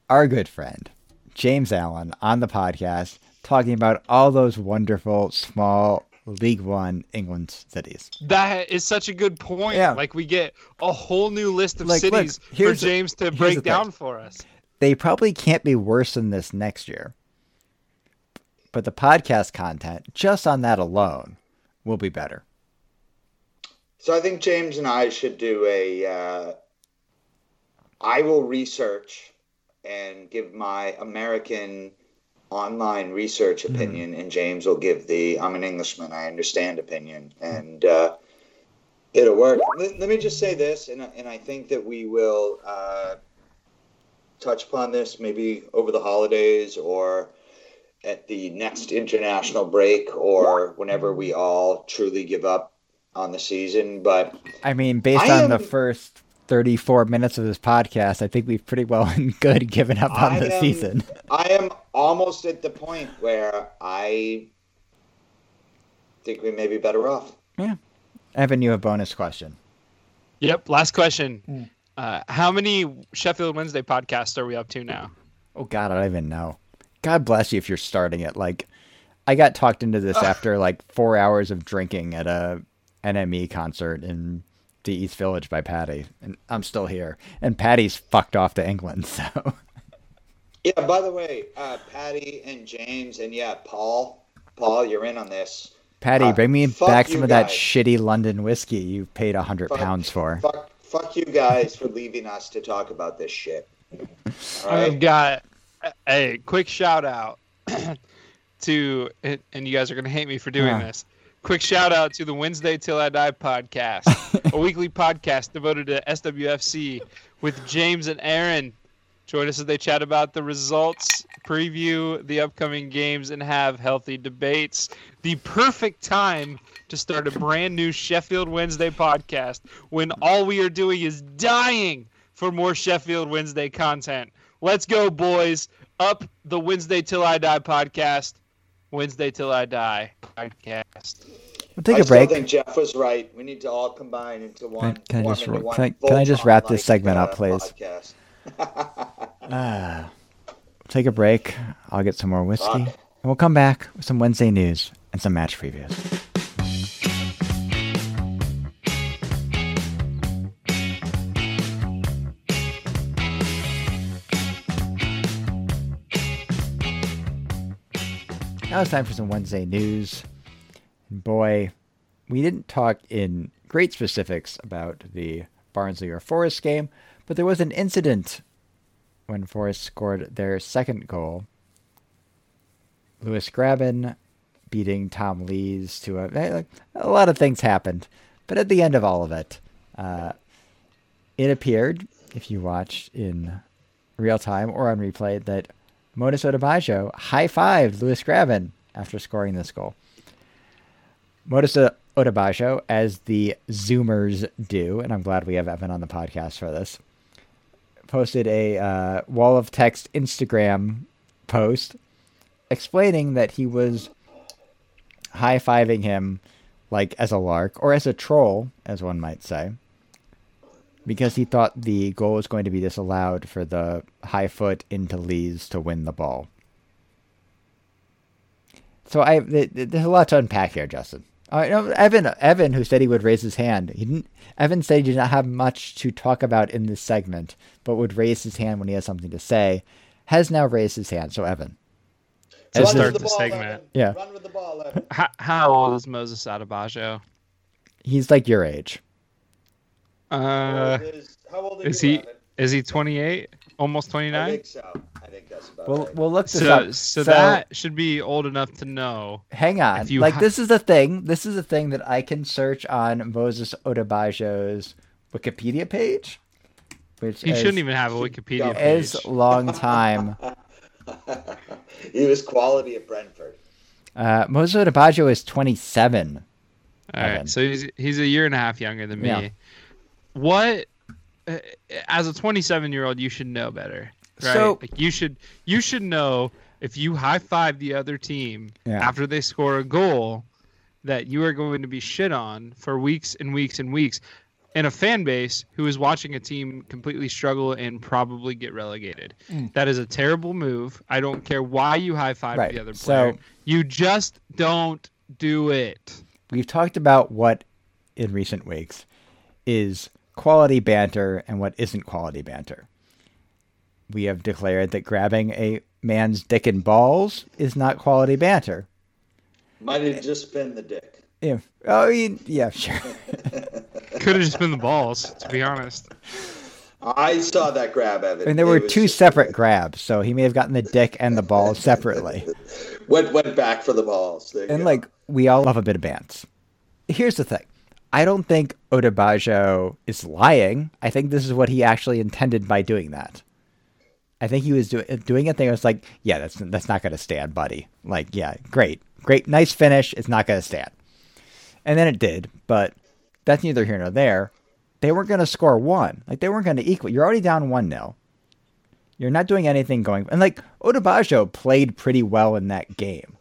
our good friend James Allen on the podcast talking about all those wonderful small League One England cities. That is such a good point. Yeah. Like we get a whole new list of like, cities look, for James to break down for us. They probably can't be worse than this next year. But the podcast content, just on that alone, will be better. So I think James and I should do a. Uh, I will research and give my American online research hmm. opinion, mm. and James will give the I'm an Englishman, I understand opinion, and uh, it'll work. Let, let, me just say this, and, and I think that we will uh, touch upon this maybe over the holidays or at the next international break or whenever we all truly give up on the season. But I mean, based I on am, the first 34 minutes of this podcast, I think we've pretty well and [LAUGHS] good given up on I the am, season. [LAUGHS] I am almost at the point where I think we may be better off. Yeah. Evan, you have a bonus question. Yep. Last question. Mm. Uh, how many Sheffield Wednesday podcasts are we up to now? Oh God, I don't even know. God bless you if you're starting it. Like, I got talked into this after like four hours of drinking at a NME concert in the East Village by Patty, and I'm still here. And Patty's fucked off to England, [LAUGHS] so. Yeah. By the way, uh, Patty and James and yeah, Paul. Paul, you're in on this. Patty, Uh, bring me back you some of that shitty London whiskey you paid a hundred pounds for. Fuck, fuck you guys for leaving us to talk about this shit. All I've got a quick shout out [CLEARS THROAT] to, and you guys are going to hate me for doing Huh. this. Quick shout out to the Wednesday Till I Die podcast, a [LAUGHS] weekly podcast devoted to SWFC with James and Aaron. Join us as they chat about the results, preview the upcoming games, and have healthy debates. The perfect time to start a brand new Sheffield Wednesday podcast when all we are doing is dying for more Sheffield Wednesday content. Let's go, boys. Up the Wednesday Till I Die podcast. Wednesday Till I Die podcast. We'll take I a break. I think Jeff was right. We need to all combine into one. can I just- into one can I- can I just wrap this segment up, uh, please? podcast. [LAUGHS] Ah, take a break. I'll get some more whiskey, Fuck. and we'll come back with some Wednesday news and some match previews. Now it's time for some Wednesday news. And boy, we didn't talk in great specifics about the Barnsley or Forest game, but there was an incident when Forest scored their second goal. Lewis Grabban beating Tom Lees to a eh, a lot of things happened, but at the end of all of it, uh, it appeared, if you watched in real time or on replay, that Moses Odubajo high fived Lewis Grabban after scoring this goal. Moses Odubajo, as the Zoomers do, and I'm glad we have Evan on the podcast for this, posted a uh, wall of text Instagram post explaining that he was high fiving him like as a lark or as a troll, as one might say, because he thought the goal was going to be disallowed for the high foot into Lees to win the ball. So I th- th- there's a lot to unpack here, Justin. Uh, no, Evan, Evan, who said he would raise his hand, he didn't. Evan said he did not have much to talk about in this segment, but would raise his hand when he has something to say. Has now raised his hand. So Evan, To As Run the- start with the ball, segment. Evan. Yeah. Run with the ball, Evan. How, how old is Moses Odubajo? he's like your age. Uh, How old is, how old are is he Evan? is he 28? Almost I 29? think so. I think that's about We'll right. we'll look this So, up. so that should be old enough to know. hang on. Like ha- this is a thing. This is a thing that I can search on Moses Odubajo's Wikipedia page, which He is, shouldn't even have a Wikipedia Don't. page. is long [LAUGHS] time. he was quality at Brentford. Uh, Moses Odubajo is 27. All Evan. right, so he's he's a year and a half younger than me. Yeah. What, uh, as a 27 year old, you should know better, right? So- like you should you should know if you high five the other team Yeah. after they score a goal, that you are going to be shit on for weeks and weeks and weeks, in a fan base who is watching a team completely struggle and probably get relegated. Mm. That is a terrible move. I don't care why you high five Right, the other player. so- player. you just don't do it. We've talked about what in recent weeks is quality banter and what isn't quality banter. We have declared that grabbing a man's dick and balls is not quality banter. Might have just been the dick. Yeah. Oh, yeah, sure. [LAUGHS] Could have just been the balls, to be honest. I saw that grab, Evan. And there It were two just- separate grabs, so he may have gotten the dick and the balls separately. [LAUGHS] Went went back for the balls. There you And go. like we all love a bit of bants. Here's the thing. I don't think Odubajo is lying. I think this is what he actually intended by doing that. I think he was do- doing a thing. I was like, yeah, that's that's not going to stand, buddy. Like, yeah, great, great, nice finish. It's not going to stand. And then it did, but that's neither here nor there. They weren't going to score one. Like they weren't going to equal. You're already down one 0 You're not doing anything going. And like Odubajo played pretty well in that game.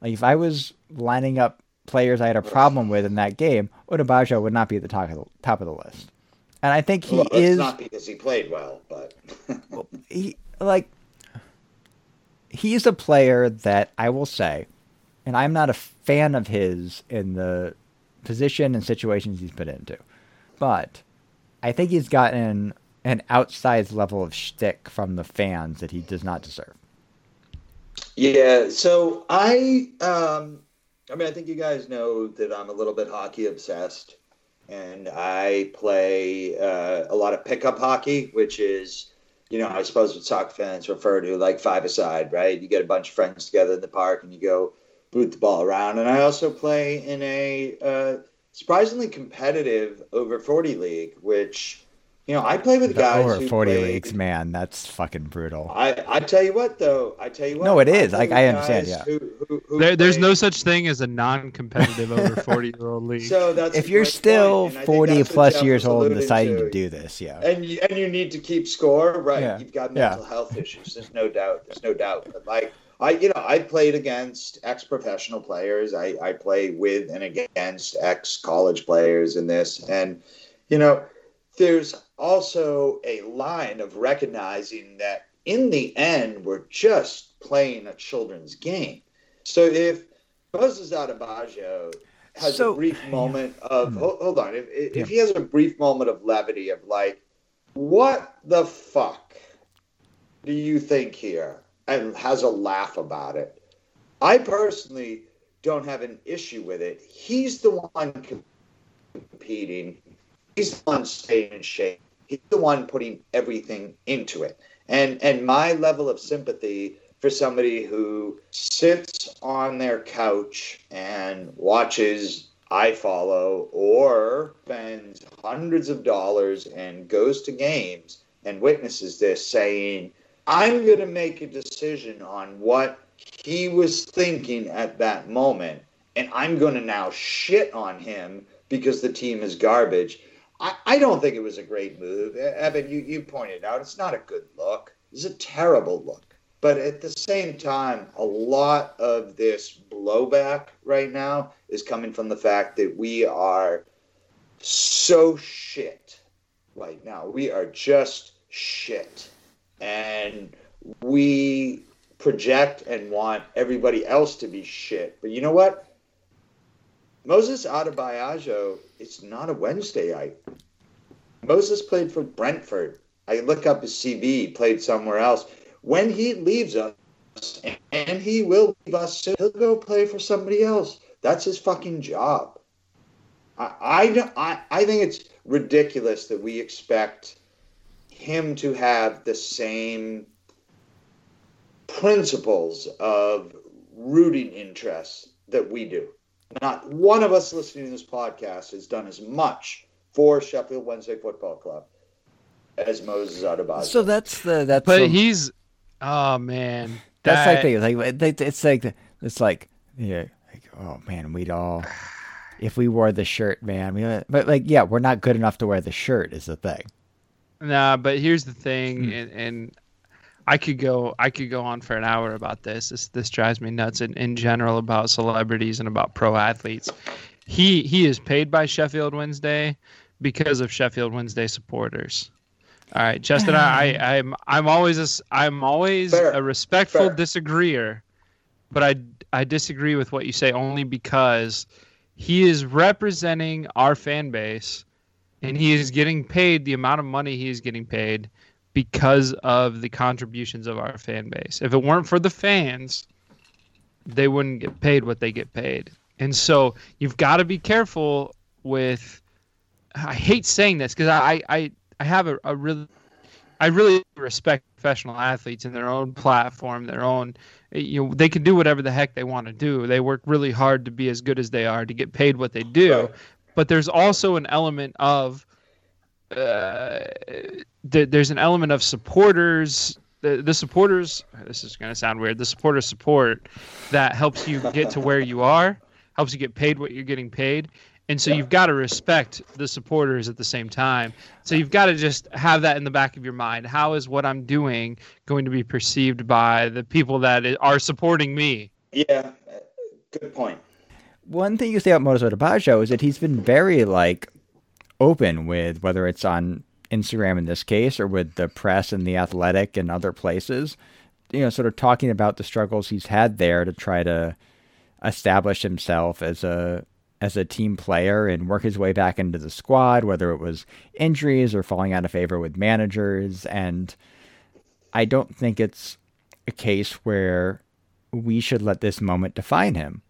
Like if I was lining up players I had a problem with in that game, Odubajo would not be at the top of the top of the list. and I think he well, is not because he played well, but [LAUGHS] he like he's a player that I will say, and I'm not a fan of his in the position and situations he's put into, but I think he's gotten an outsized level of shtick from the fans that he does not deserve. Yeah, so I, um, I mean, I think you guys know that I'm a little bit hockey obsessed, and I play uh, a lot of pickup hockey, which is, you know, I suppose what soccer fans refer to like five aside, right? You get a bunch of friends together in the park and you go boot the ball around. And I also play in a uh, surprisingly competitive over 40 league, which you know, I play with guys over who forty played, leagues, man. That's fucking brutal. I, I tell you what, though. I tell you what. No, it is. play Like, I understand, yeah. Who, who, who There, there's no such thing as a non-competitive over [LAUGHS] 40 year old league. So that's If you're still point, and I think forty that's what plus years old and deciding to to. do this, yeah. and you, and you need to keep score, right? Yeah. You've got Yeah. mental health issues. There's no doubt. There's no doubt. But like I, you know, I played against ex-professional players. I, I play with and against ex-college players in this, and you know, there's also a line of recognizing that in the end, we're just playing a children's game. So if Moses Odubajo has So- a brief moment of Hmm. hold, hold on, if, if he has a brief moment of levity of like, what the fuck do you think here, and has a laugh about it, I personally don't have an issue with it. He's the one competing. He's the one staying in shape. He's the one putting everything into it. And and my level of sympathy for somebody who sits on their couch and watches I follow or spends hundreds of dollars and goes to games and witnesses this saying, I'm going to make a decision on what he was thinking at that moment, and I'm going to now shit on him because the team is garbage. I, I don't think it was a great move. Evan, you, you pointed out it's not a good look. It's a terrible look. But at the same time, a lot of this blowback right now is coming from the fact that we are so shit right now. We are just shit. And we project and want everybody else to be shit. But you know what? Moses Odubajo, it's not a Wednesday. Wednesdayite. Moses played for Brentford. I look up his CV, played somewhere else. When he leaves us, and he will leave us, soon, he'll go play for somebody else. That's his fucking job. I, I, I, I think it's ridiculous that we expect him to have the same principles of rooting interests that we do. Not one of us listening to this podcast has done as much for Sheffield Wednesday Football Club as Moses Odubajo. So that's the that's but the- he's, oh man, that's that- like the like it- it's like it's like yeah like oh man we'd all if we wore the shirt man we but like yeah we're not good enough to wear the shirt is the thing Nah, but here's the thing, Hmm. and, and I could go I could go on for an hour about this. This this drives me nuts in, in general about celebrities and about pro athletes. He he is paid by Sheffield Wednesday because of Sheffield Wednesday supporters. All right, Justin, I, I mm. I'm I'm always a, I'm always Fair. a respectful Fair. disagreeer, but I I disagree with what you say only because he is representing our fan base and he is getting paid the amount of money he is getting paid because of the contributions of our fan base. If it weren't for the fans, they wouldn't get paid what they get paid. And so you've got to be careful with I hate saying this because I, I I have a, a really I really respect professional athletes in their own platform, their own you know they can do whatever the heck they want to do. They work really hard to be as good as they are to get paid what they do but there's also an element of uh, th- there's an element of supporters the, the supporters this is going to sound weird the supporter support that helps you get to where you are helps you get paid what you're getting paid. And so you've got to respect the supporters at the same time. So you've got to just have that in the back of your mind. How is what i'm doing going to be perceived by the people that are supporting me? Yeah, good point. one thing you say about Moses Odubajo is that he's been very like open with whether it's on Instagram in this case or with the press and the athletic and other places, you know, sort of talking about the struggles he's had there to try to establish himself as a as a team player and work his way back into the squad, whether it was injuries or falling out of favor with managers. And I don't think it's a case where we should let this moment define him.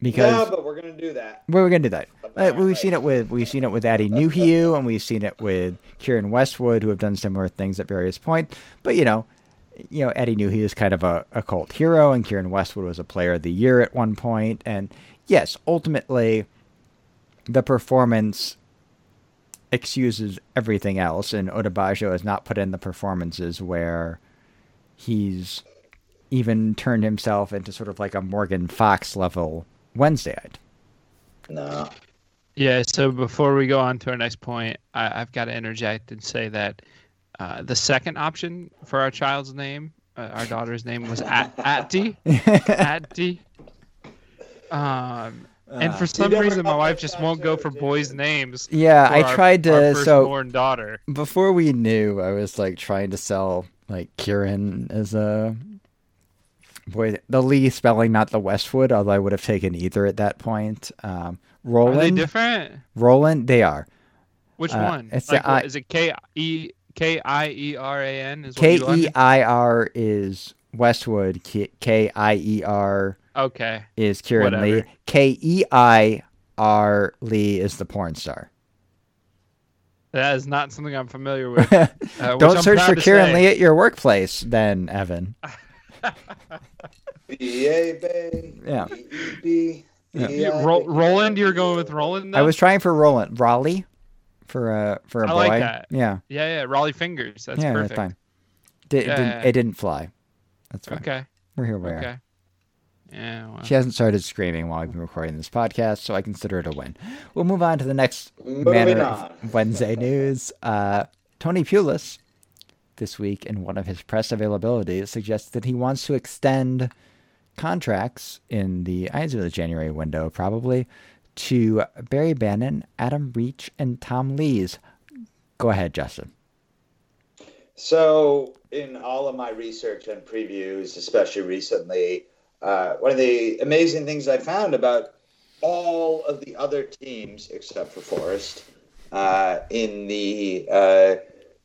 Because yeah, but we're gonna do that. We're gonna do that. Uh, we've seen it with we've seen it with Atdhe Nuhiu, and we've seen it with Keiren Westwood, who have done similar things at various points. But you know, you know, Atdhe Nuhiu is kind of a, a cult hero, and Keiren Westwood was a player of the year at one point. And yes, ultimately, the performance excuses everything else, and Odubajo has not put in the performances where he's even turned himself into sort of like a Morgan Fox level Wednesdayite. No. Yeah, so before we go on to our next point, I, have got to interject and say that uh, the second option for our child's name, uh, our daughter's name was At- Atty. [LAUGHS] Atty. Um, and for uh, some reason, my wife just won't go for boys' names. Yeah, I tried to. so born daughter. Before we knew, I was like trying to sell like Kieran as a boy. The Lee spelling, not the Westwood. Although I would have taken either at that point. Um, Roland. Are they different? Roland, they are. Which uh, one? It's like, the, is it K E K I E R A N? K E I R is Westwood. K I E R. Okay. Is Kieran Whatever. Lee. K E I R Lee is the porn star. That is not something I'm familiar with. [LAUGHS] Uh, Don't search for Kieran Lee at your workplace, then, Evan. [LAUGHS] B-A-B, yeah. B-E-B. Yeah. Ro- Roland, you're going with Roland. Though? I was trying for Roland Raleigh for a for a I boy. Like that. Yeah. Yeah, yeah. Rollie Fingers. That's yeah, perfect. that's fine. Did, yeah, it, didn't, yeah. it didn't fly. That's fine. Okay. We're here. We okay. are. Yeah. Well. She hasn't started screaming while I've been recording this podcast, so I consider it a win. We'll move on to the next Moving manner on. of Wednesday news. Uh, Tony Pulis, this week in one of his press availabilities, suggests that he wants to extend contracts in the eyes of the January window, probably, to Barry Bannan, Adam Reach, and Tom Lees. Go ahead, Justin. So, in all of my research and previews, especially recently, uh, one of the amazing things I found about all of the other teams, except for Forest, uh, in the uh,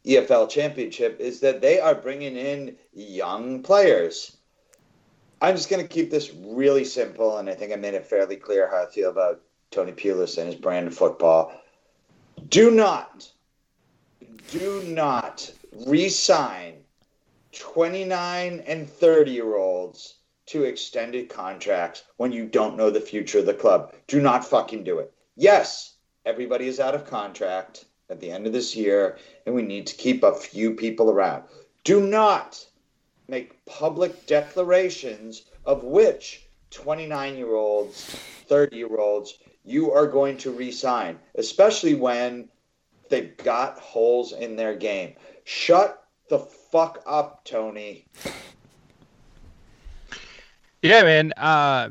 EFL Championship, is that they are bringing in young players. I'm just going to keep this really simple, and I think I made it fairly clear how I feel about Tony Pulis and his brand of football. Do not, do not re sign 29 and 30 year olds to extended contracts when you don't know the future of the club. Do not fucking do it. Yes, everybody is out of contract at the end of this year, and we need to keep a few people around. Do not make public declarations of which 29 year olds, 30 year olds you are going to resign, especially when they've got holes in their game. Shut the fuck up, Tony. Yeah, man. Uh,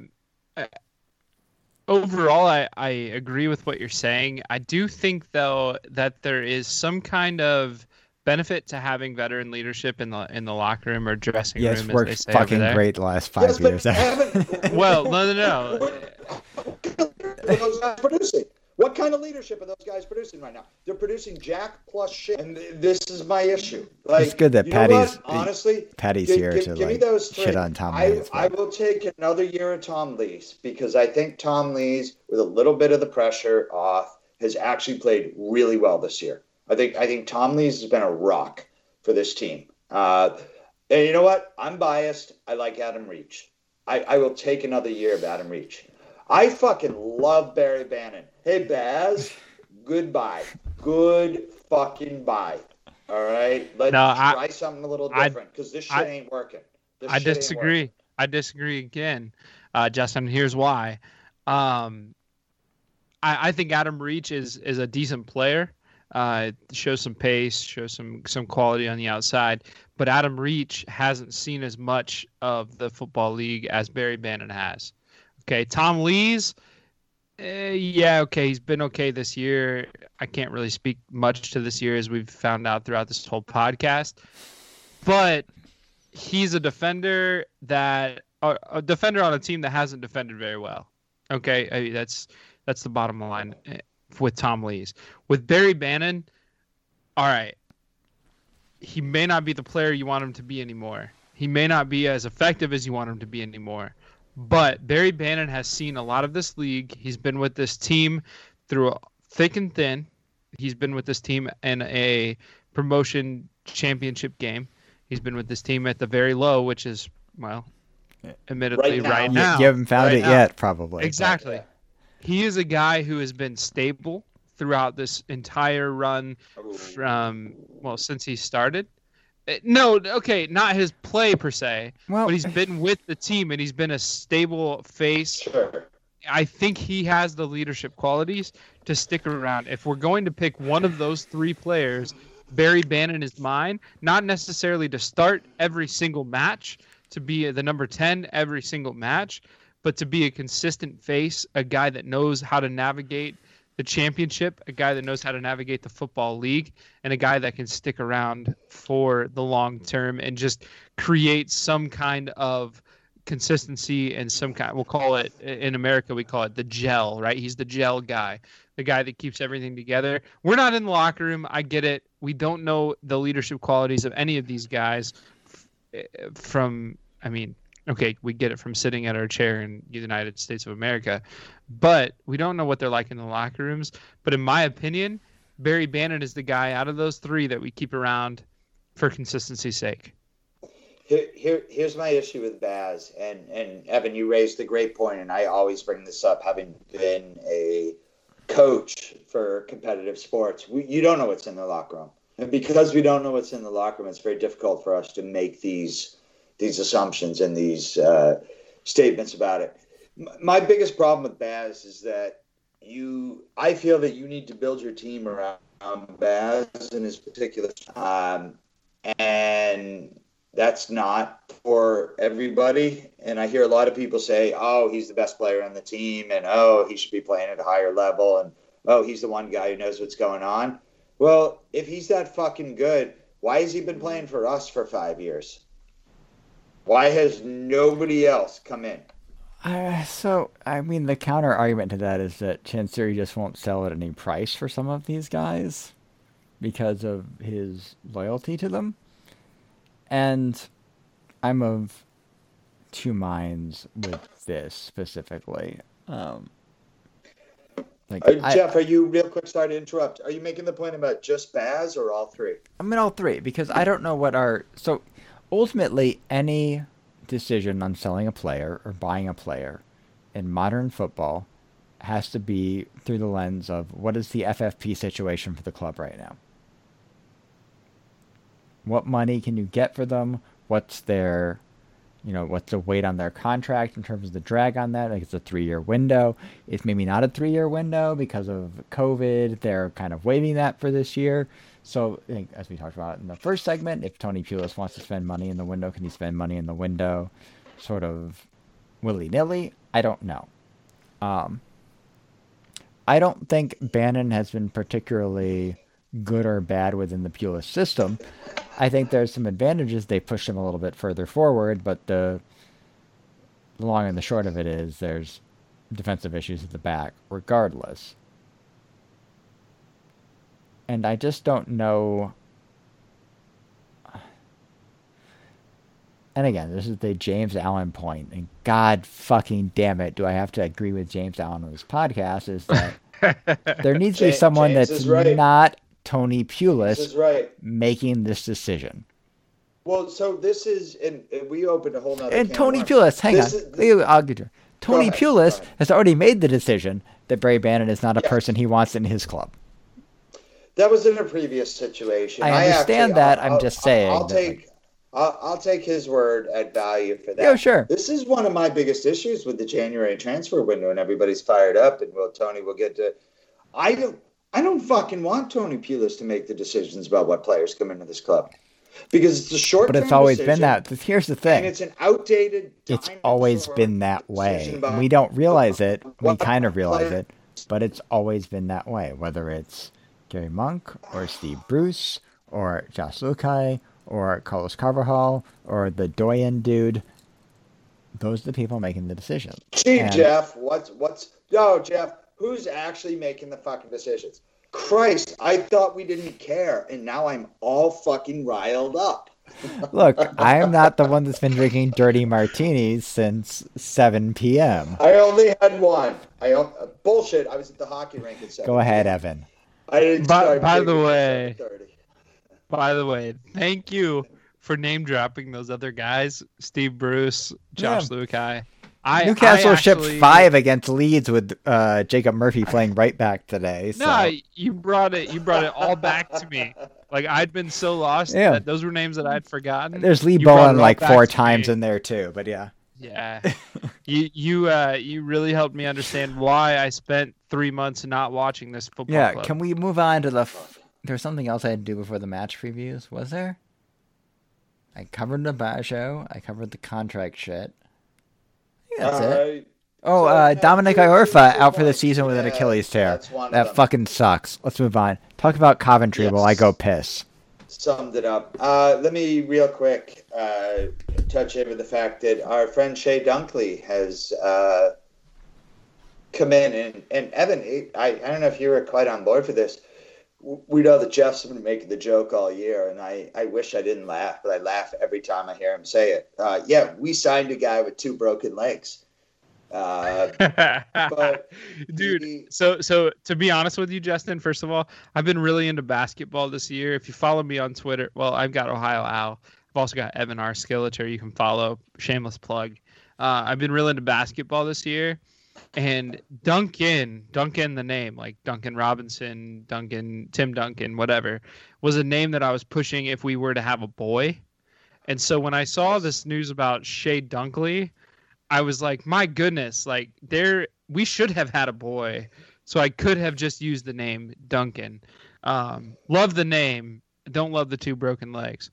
overall, I, I agree with what you're saying. I do think, though, that there is some kind of benefit to having veteran leadership in the in the locker room or dressing yes, room. Yes, worked fucking great the last five yes, years. [LAUGHS] well, no, no, no. [LAUGHS] producing? What kind of leadership are those guys producing right now? They're producing jack plus shit, and this is my issue. Like, it's good that Patty's honestly Patty's here to give like, me those three. shit on Tom. I, I will take another year of Tom Lees because I think Tom Lees, with a little bit of the pressure off, has actually played really well this year. I think I think Tom Lees has been a rock for this team. Uh, and you know what? I'm biased. I like Adam Reach. I, I will take another year of Adam Reach. I fucking love Barry Bannan. Hey Baz, goodbye. Good fucking bye. All right, let's no, try something a little different because this shit I, ain't working. This I disagree. I disagree again, uh, Justin. Here's why. Um, I, I think Adam Reach is is a decent player. Uh, shows some pace, shows some some quality on the outside. But Adam Reach hasn't seen as much of the football league as Barry Bannon has. Okay, Tom Lees Uh, yeah, okay. He's been okay this year. I can't really speak much to this year as we've found out throughout this whole podcast. But he's a defender that uh, a defender on a team that hasn't defended very well. Okay, I mean, that's that's the bottom line eh, with Tom Lees. With Barry Bannan, all right, he may not be the player you want him to be anymore. He may not be as effective as you want him to be anymore. But Barry Bannan has seen a lot of this league. He's been with this team through thick and thin. He's been with this team in a promotion championship game. He's been with this team at the very low, which is well, admittedly right now. Right now you, haven't found right it now. yet, probably. Exactly. But, He is a guy who has been stable throughout this entire run oh. from well since he started. Uh, no, okay, not his play per se, well, but he's been with the team and he's been a stable face. Sure. I think he has the leadership qualities to stick around. If we're going to pick one of those three players, Barry Bannan is mine. Not necessarily to start every single match, to be the number 10 every single match, but to be a consistent face, a guy that knows how to navigate the championship, a guy that knows how to navigate the football league, and a guy that can stick around for the long term and just create some kind of consistency and some kind we'll call it in America we call it the gel, right? He's the gel guy, the guy that keeps everything together. We're not in the locker room, I get it. We don't know the leadership qualities of any of these guys from I mean, okay, we get it from sitting at our chair in the United States of America, but we don't know what they're like in the locker rooms. But in my opinion, Barry Bannan is the guy out of those three that we keep around for consistency's sake. Here, here, here's my issue with Baz, and and Evan, you raised a great point, and I always bring this up, having been a coach for competitive sports. We, you don't know what's in the locker room, and because we don't know what's in the locker room, it's very difficult for us to make these these assumptions and these uh, statements about it. My biggest problem with Baz is that you, I feel that you need to build your team around Baz in his particular, um, and that's not for everybody. And I hear a lot of people say, "Oh, he's the best player on the team," and "Oh, he should be playing at a higher level," and "Oh, he's the one guy who knows what's going on." Well, if he's that fucking good, why has he been playing for us for five years? Why has nobody else come in? Uh, so, I mean, the counter argument to that is that Chansiri just won't sell at any price for some of these guys because of his loyalty to them. And I'm of two minds with this specifically. Um, like, uh, Jeff, I, are you real quick? Sorry to interrupt. Are you making the point about just Baz or all three? I mean all three because I don't know what our so ultimately any decision on selling a player or buying a player in modern football has to be through the lens of what is the FFP situation for the club right now? What money can you get for them? What's their, you know, what's the weight on their contract in terms of the drag on that? Like it's a three year window. It's maybe not a three year window because of COVID. They're kind of waiving that for this year. So as we talked about in the first segment, if Tony Pulis wants to spend money in the window, can he spend money in the window, sort of willy nilly? I don't know. Um, I don't think Bannan has been particularly good or bad within the Pulis system. I think there's some advantages. They push him a little bit further forward, but the long and the short of it is there's defensive issues at the back, regardless and I just don't know. And again, this is the James Allen point, and God fucking damn it, do I have to agree with James Allen on this podcast? Is that [LAUGHS] there needs to be someone James that's right. not Tony Pulis right. making this decision. Well, so this is, and, and we opened a whole nother. And Tony Pulis, hang this on, is, this, I'll get you. Tony Pulis has already made the decision that Barry Bannan is not a yeah. person he wants in his club. That was in a previous situation. I understand I actually, that. i am just saying. I'll, take. I'll, I'll, take his word at value for that. Yeah, sure. This is one of my biggest issues with the January transfer window, and everybody's fired up. And well, Tony will get to. I don't. I don't fucking want Tony Pulis to make the decisions about what players come into this club. because it's a short. But it's always been that. Here's the thing. And it's an outdated. It's always been that way. We don't realize it. We kind of realize it, but it's always been that way. Whether it's Gary Monk or Steve Bruce or Josh Luhukay or Carlos Carvalhal or the Doyen dude. Those are the people making the decision. Gee, and, Jeff, what's what's no, Jeff? Who's actually making the fucking decisions? Christ, I thought we didn't care, and now I'm all fucking riled up. [LAUGHS] Look, [LAUGHS] I am not the one that's been drinking dirty martinis since 7 p.m. I only had one. I uh, bullshit. I was at the hockey rink at 7. Go ahead, Evan. I didn't. By, by the way, by the way, thank you for name dropping those other guys: Steve Bruce, Josh yeah. Luhukay. I, Newcastle I actually, shipped five against Leeds with uh, Jacob Murphy playing right back today. So. No, you brought it. You brought it all back to me. Like I'd been so lost yeah. that those were names that I'd forgotten. There's Lee Bullen like four times me. in there too, but yeah. Yeah, you you uh you really helped me understand why I spent three months not watching this football. Yeah, club. can we move on to the? F- There's something else I had to do before the match previews. Was there? I covered the Baggio. I covered the contract shit that's uh, it. Oh, uh, Dominic Iorfa out for the season with an Achilles tear. That fucking sucks. Let's move on. Talk about Coventry yes. while I go piss. Summed it up. Uh, let me real quick uh, touch over the fact that our friend Chey Dunkley has uh, come in and, and Evan. I, I don't know if you were quite on board for this. We know that Jeff's been making the joke all year, and I, I wish I didn't laugh, but I laugh every time I hear him say it. Uh, yeah, we signed a guy with two broken legs. Uh, but [LAUGHS] dude, so so to be honest with you, Justin, first of all, I've been really into basketball this year. If you follow me on Twitter, well, I've got Ohio Al. I've also got Evan R. Skilleter. You can follow. Shameless plug. Uh, I've been really into basketball this year, and Duncan, Duncan, the name like Duncan Robinson, Duncan, Tim Duncan, whatever, was a name that I was pushing if we were to have a boy. And so when I saw this news about Chey Dunkley, I was like, my goodness, like there, we should have had a boy. So I could have just used the name Duncan. Um, love the name. Don't love the two broken legs.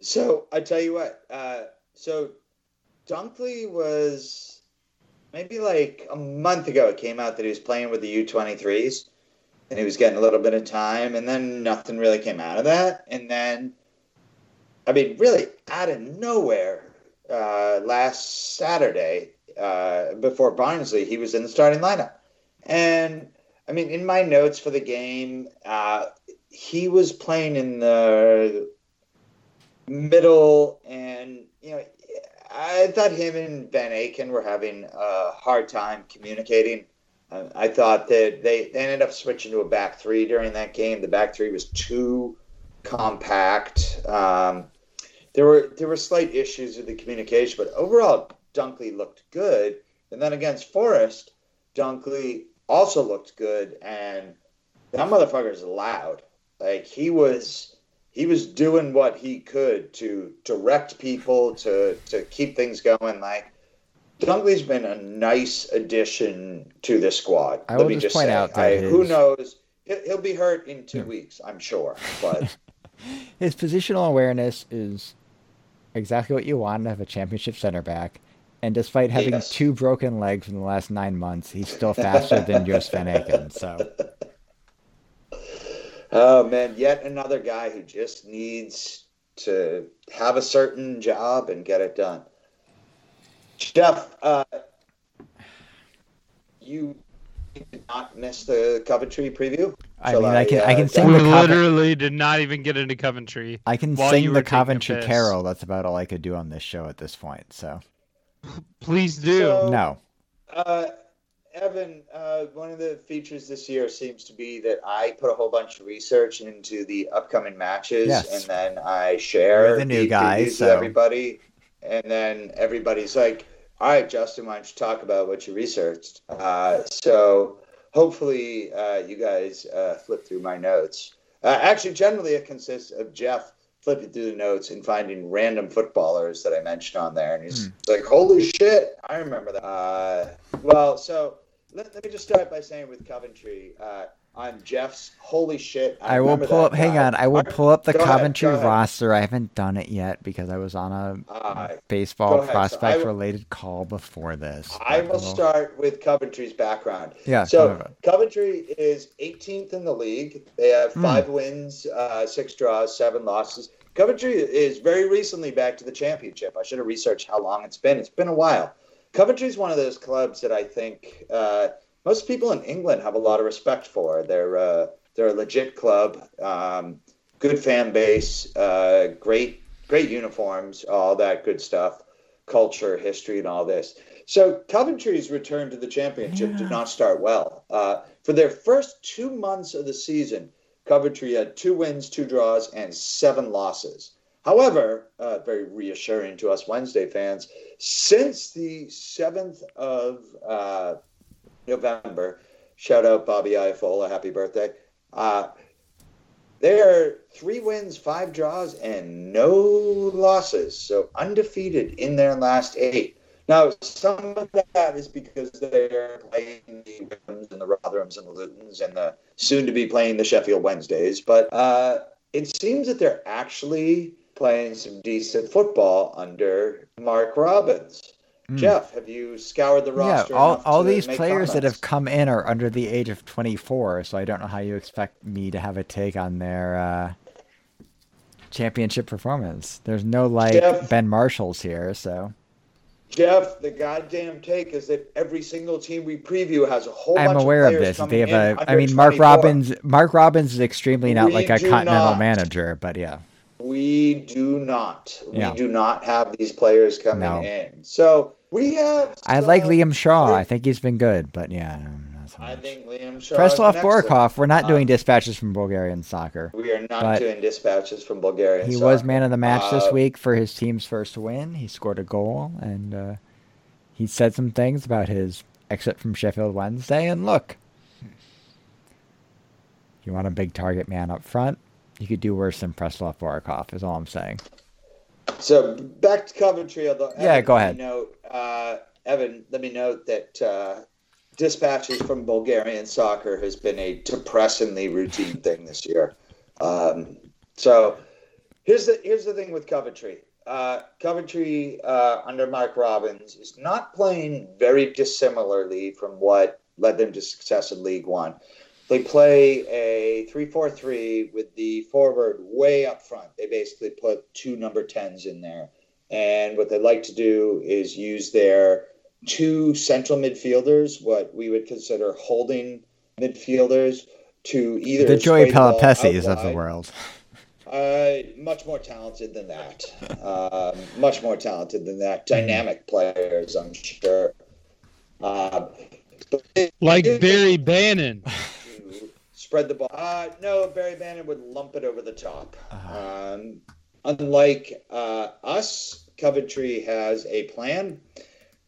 So I tell you what. Uh, so Dunkley was maybe like a month ago, it came out that he was playing with the U23s and he was getting a little bit of time, and then nothing really came out of that. And then, I mean, really out of nowhere, uh, last Saturday, uh, before Barnsley, he was in the starting lineup. And I mean, in my notes for the game, uh, he was playing in the middle, and you know, I thought him and Van Aken were having a hard time communicating. Uh, I thought that they, they ended up switching to a back three during that game. The back three was too compact. Um, there were there were slight issues with the communication, but overall, Dunkley looked good. And then against Forest, Dunkley also looked good, and that motherfucker is loud. Like he was he was doing what he could to direct people to to keep things going. Like Dunkley's been a nice addition to this squad. I will just, just, point say. out I, his... who knows he'll be hurt in two yeah. weeks, I'm sure. But [LAUGHS] his positional awareness is exactly what you want to have a championship center back. And despite having yes. two broken legs in the last nine months, he's still faster than Jos Van Aken. So Oh man, yet another guy who just needs to have a certain job and get it done. Jeff, uh, you did not miss the Coventry preview. I mean, I, I can uh, I can sing. We the literally did not even get into Coventry. I can sing the Coventry Carol. That's about all I could do on this show at this point. So, please do. So, no. Uh, Evan, uh, one of the features this year seems to be that I put a whole bunch of research into the upcoming matches, yes. and then I share You're the new the guys so. with everybody, and then everybody's like, "All right, Justin, why don't you talk about what you researched?" Uh, so hopefully, uh, you guys uh, flip through my notes. Uh, actually, generally, it consists of Jeff flipping through the notes and finding random footballers that I mentioned on there, and he's mm. like, "Holy shit, I remember that." Uh, well, so let, let me just start by saying with Coventry, uh, on Jeff's. Holy shit! I, I will pull up. Guy. Hang on, I will pull up the Coventry ahead, roster. I haven't done it yet because I was on a uh, baseball prospect so related call before this. I will start with Coventry's background. Yeah. So Coventry is 18th in the league. They have hmm. five mm. wins, uh, six draws, seven losses. Coventry is very recently back to the championship. I should have researched how long it's been. It's been a while. Coventry is one of those clubs that I think. Uh, most people in England have a lot of respect for. They're uh, they're a legit club, um, good fan base, uh, great great uniforms, all that good stuff, culture, history, and all this. So Coventry's return to the championship yeah. did not start well. Uh, for their first two months of the season, Coventry had two wins, two draws, and seven losses. However, uh, very reassuring to us Wednesday fans, since the 7th of uh, November. Shout out Bobby Iafola, happy birthday. Uh, they're three wins, five draws, and no losses. So undefeated in their last eight. Now, some of that is because they're playing the Wycombes and the Rotherhams and the Lutons and the soon to be playing the Sheffield Wednesdays. But uh, it seems that they're actually playing some decent football under Mark Robins. Mm. Jeff, have you scoured the roster? Yeah, all, all these players comments? that have come in are under the age of 24, so I don't know how you expect me to have a take on their uh, championship performance. There's no like Jeff, Ben Marshalls here, so. Jeff, the goddamn take is that every single team we preview has a hole. I'm aware of, of this. They have a. I mean, Mark 24. Robins. Mark Robins is extremely not we like a continental not. manager, but yeah. We do not. We do not have these players coming no. in. So we have. I like Liam Shaw. I think he's been good, but yeah. So I think Liam Shaw. Preslav Borkov. We're not uh, doing dispatches from Bulgarian soccer. We are not doing dispatches from Bulgarian. He soccer. was man of the match uh, this week for his team's first win. He scored a goal and uh, he said some things about his exit from Sheffield Wednesday. And look, you want a big target man up front, you could do worse than Preslav Borkov. Is all I'm saying. So back to Coventry. Although yeah, Evan, go ahead. Note, uh, Evan, let me note that uh, dispatches from Bulgarian soccer has been a depressingly routine thing this year. Um, so here's the here's the thing with Coventry. Uh, Coventry uh, under Mark Robins is not playing very dissimilarly from what led them to success in League One. They play a 3 4 3 with the forward way up front. They basically put two number 10s in there. And what they like to do is use their two central midfielders, what we would consider holding midfielders, to either the Joey Pelupessys of the world. [LAUGHS] Uh, much more talented than that. uh, much more talented than that. Dynamic players, I'm sure. Uh, like Barry Bannan [LAUGHS] spread the ball. Uh, no, Barry Bannan would lump it over the top. Uh-huh. Um, unlike uh, us, Coventry has a plan.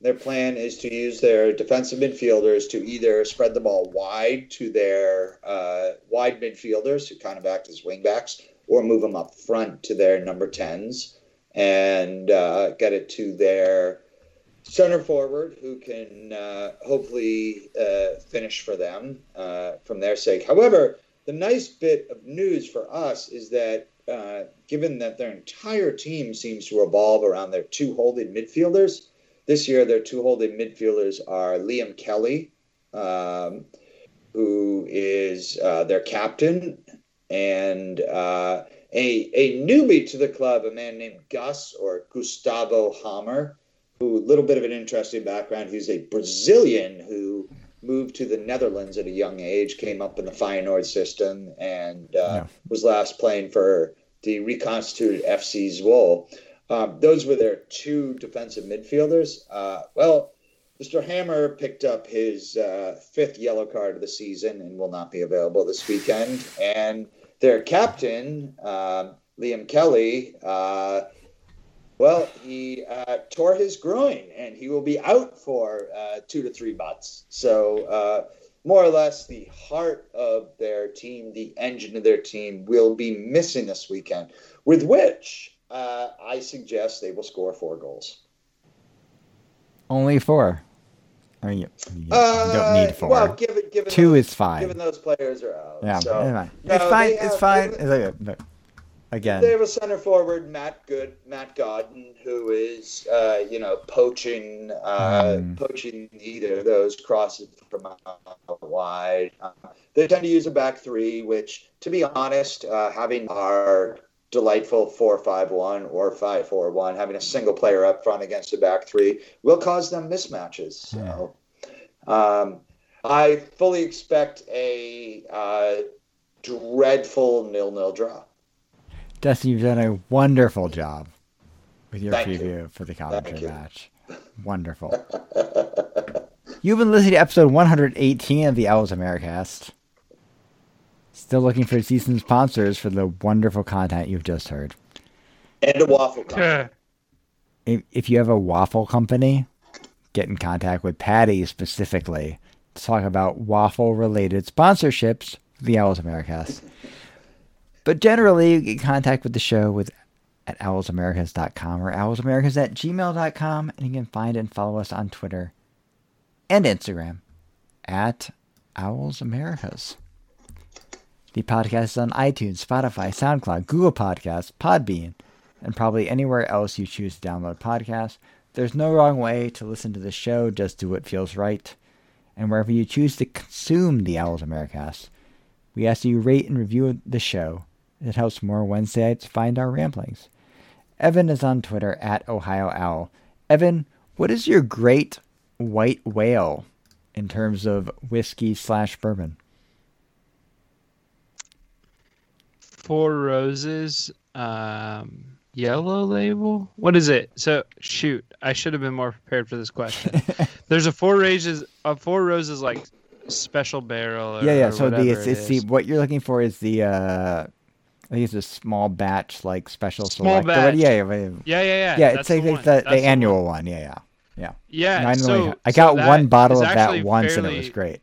Their plan is to use their defensive midfielders to either spread the ball wide to their uh, wide midfielders, who kind of act as wingbacks, or move them up front to their number 10s and uh, get it to their center forward who can uh, hopefully uh, finish for them uh, from their sake. However, the nice bit of news for us is that uh, given that their entire team seems to revolve around their two holding midfielders, this year their two holding midfielders are Liam Kelly, um, who is uh, their captain, and uh, a, a newbie to the club, a man named Gus or Gustavo Hamer who a little bit of an interesting background. He's a Brazilian who moved to the Netherlands at a young age, came up in the Feyenoord system, and uh, yeah. was last playing for the reconstituted FC Zwolle. Um, those were their two defensive midfielders. Uh, well, Mr. Hamer picked up his uh, fifth yellow card of the season and will not be available this weekend. And their captain, um, Liam Kelly, uh, well, he uh, tore his groin and he will be out for uh, two to three months. So, uh, more or less, the heart of their team, the engine of their team, will be missing this weekend, with which uh, I suggest they will score four goals. Only four. I mean, you, you uh, don't need four. Well, given, given two those, is fine. Given those players are out. Yeah, so, it's fine. No, it's fine. Have, it's fine. It's again. They have a center forward, Matt Good, Matt Godden, who is, uh, you know, poaching, uh, mm. poaching either of those crosses from out wide. Uh, they tend to use a back three, which, to be honest, uh, having our delightful four-five-one or five-four-one, having a single player up front against a back three will cause them mismatches. So, um, I fully expect a uh, dreadful nil-nil draw. Dustin, you've done a wonderful job with your Thank preview you. for the commentary match. Wonderful. You've been listening to episode 118 of the Owls Americast. Still looking for season sponsors for the wonderful content you've just heard. And a waffle company. If, if you have a waffle company, get in contact with Patty specifically to talk about waffle related sponsorships for the Owls Americast. But generally, you get contact with the show with at owlsamericas.com or owlsamericas at gmail.com. And you can find and follow us on Twitter and Instagram at owlsamericas. The podcast is on iTunes, Spotify, SoundCloud, Google Podcasts, Podbean, and probably anywhere else you choose to download podcasts. There's no wrong way to listen to the show, just do what feels right. And wherever you choose to consume the Owls Americast, we ask you rate and review the show. It helps more Wednesdayites find our ramblings. Evan is on Twitter at Ohio Owl. Evan, what is your great white whale in terms of whiskey slash bourbon? Four Roses um, yellow label. What is it? So shoot, I should have been more prepared for this question. [LAUGHS] There's a Four Roses, a Four Roses like special barrel. Or, yeah, yeah. So the it's, it the what you're looking for is the uh, I think it's a small batch like special small select. batch. Yeah, yeah, yeah, yeah, yeah. Yeah, it's like the, the, the annual one. one. Yeah, yeah, yeah. Yeah. I, so, I got so one bottle of that once, fairly, and it was great.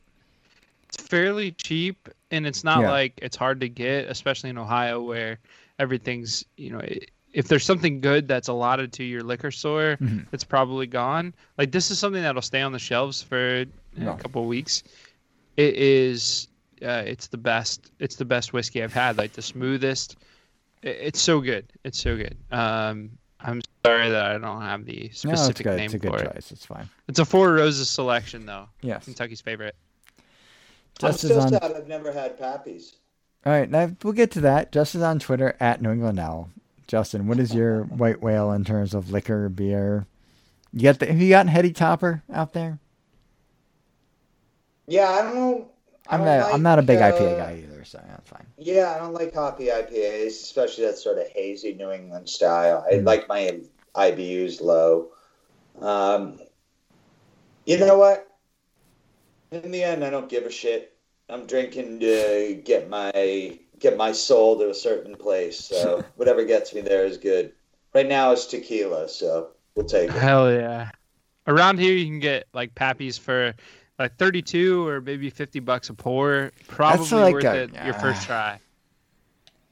It's fairly cheap and it's not Yeah. like it's hard to get, especially in Ohio where everything's you know. if there's something good that's allotted to your liquor store, Mhm. it's probably gone. Like this is something that'll stay on the shelves for uh, Yeah. a couple of weeks. It is. Uh, it's the best. It's the best whiskey I've had. Like the smoothest. I- It's so good. It's so good. Um, I'm sorry that I don't have the No, it's specific good. name It's a good for it. It's fine. It's a Four Roses selection, though. Yes. Kentucky's favorite. I'm Just as still on. sad I've never had Pappy's. All right, now we'll get to that. Justin's on Twitter at New England Owl. Justin, what is your [LAUGHS] white whale in terms of liquor, beer? You got the, have you gotten Heady Topper out there? Yeah, I don't know. I I'm don't not. I'm not a big like, IPA uh, guy either, so that's fine. Yeah, I don't like hoppy IPAs, especially that sort of hazy New England style. I Mm. like my IBUs low. Um, you know what? In the end, I don't give a shit. I'm drinking to get my get my soul to a certain place. So [LAUGHS] whatever gets me there is good. Right now it's tequila, so we'll take it. Hell yeah! Around here, you can get like pappies for like thirty-two or maybe fifty bucks a pour. Probably like worth a- it your first try.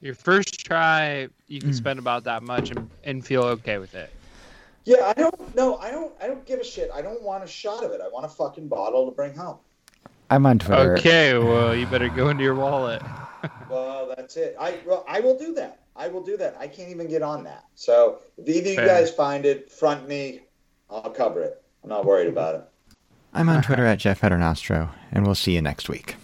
Your first try, you can Mm. spend about that much and, and feel okay with it. Yeah, I don't know I don't I don't give a shit. I don't want a shot of it. I want a fucking bottle to bring home. I'm on Twitter. Okay, well, you better go into your wallet. [LAUGHS] Well, that's it. I well, I will do that. I will do that. I can't even get on that. So if either you guys find it, front me. I'll cover it. I'm not worried about it. I'm on [LAUGHS] Twitter at Jeff Peternostro, and we'll see you next week.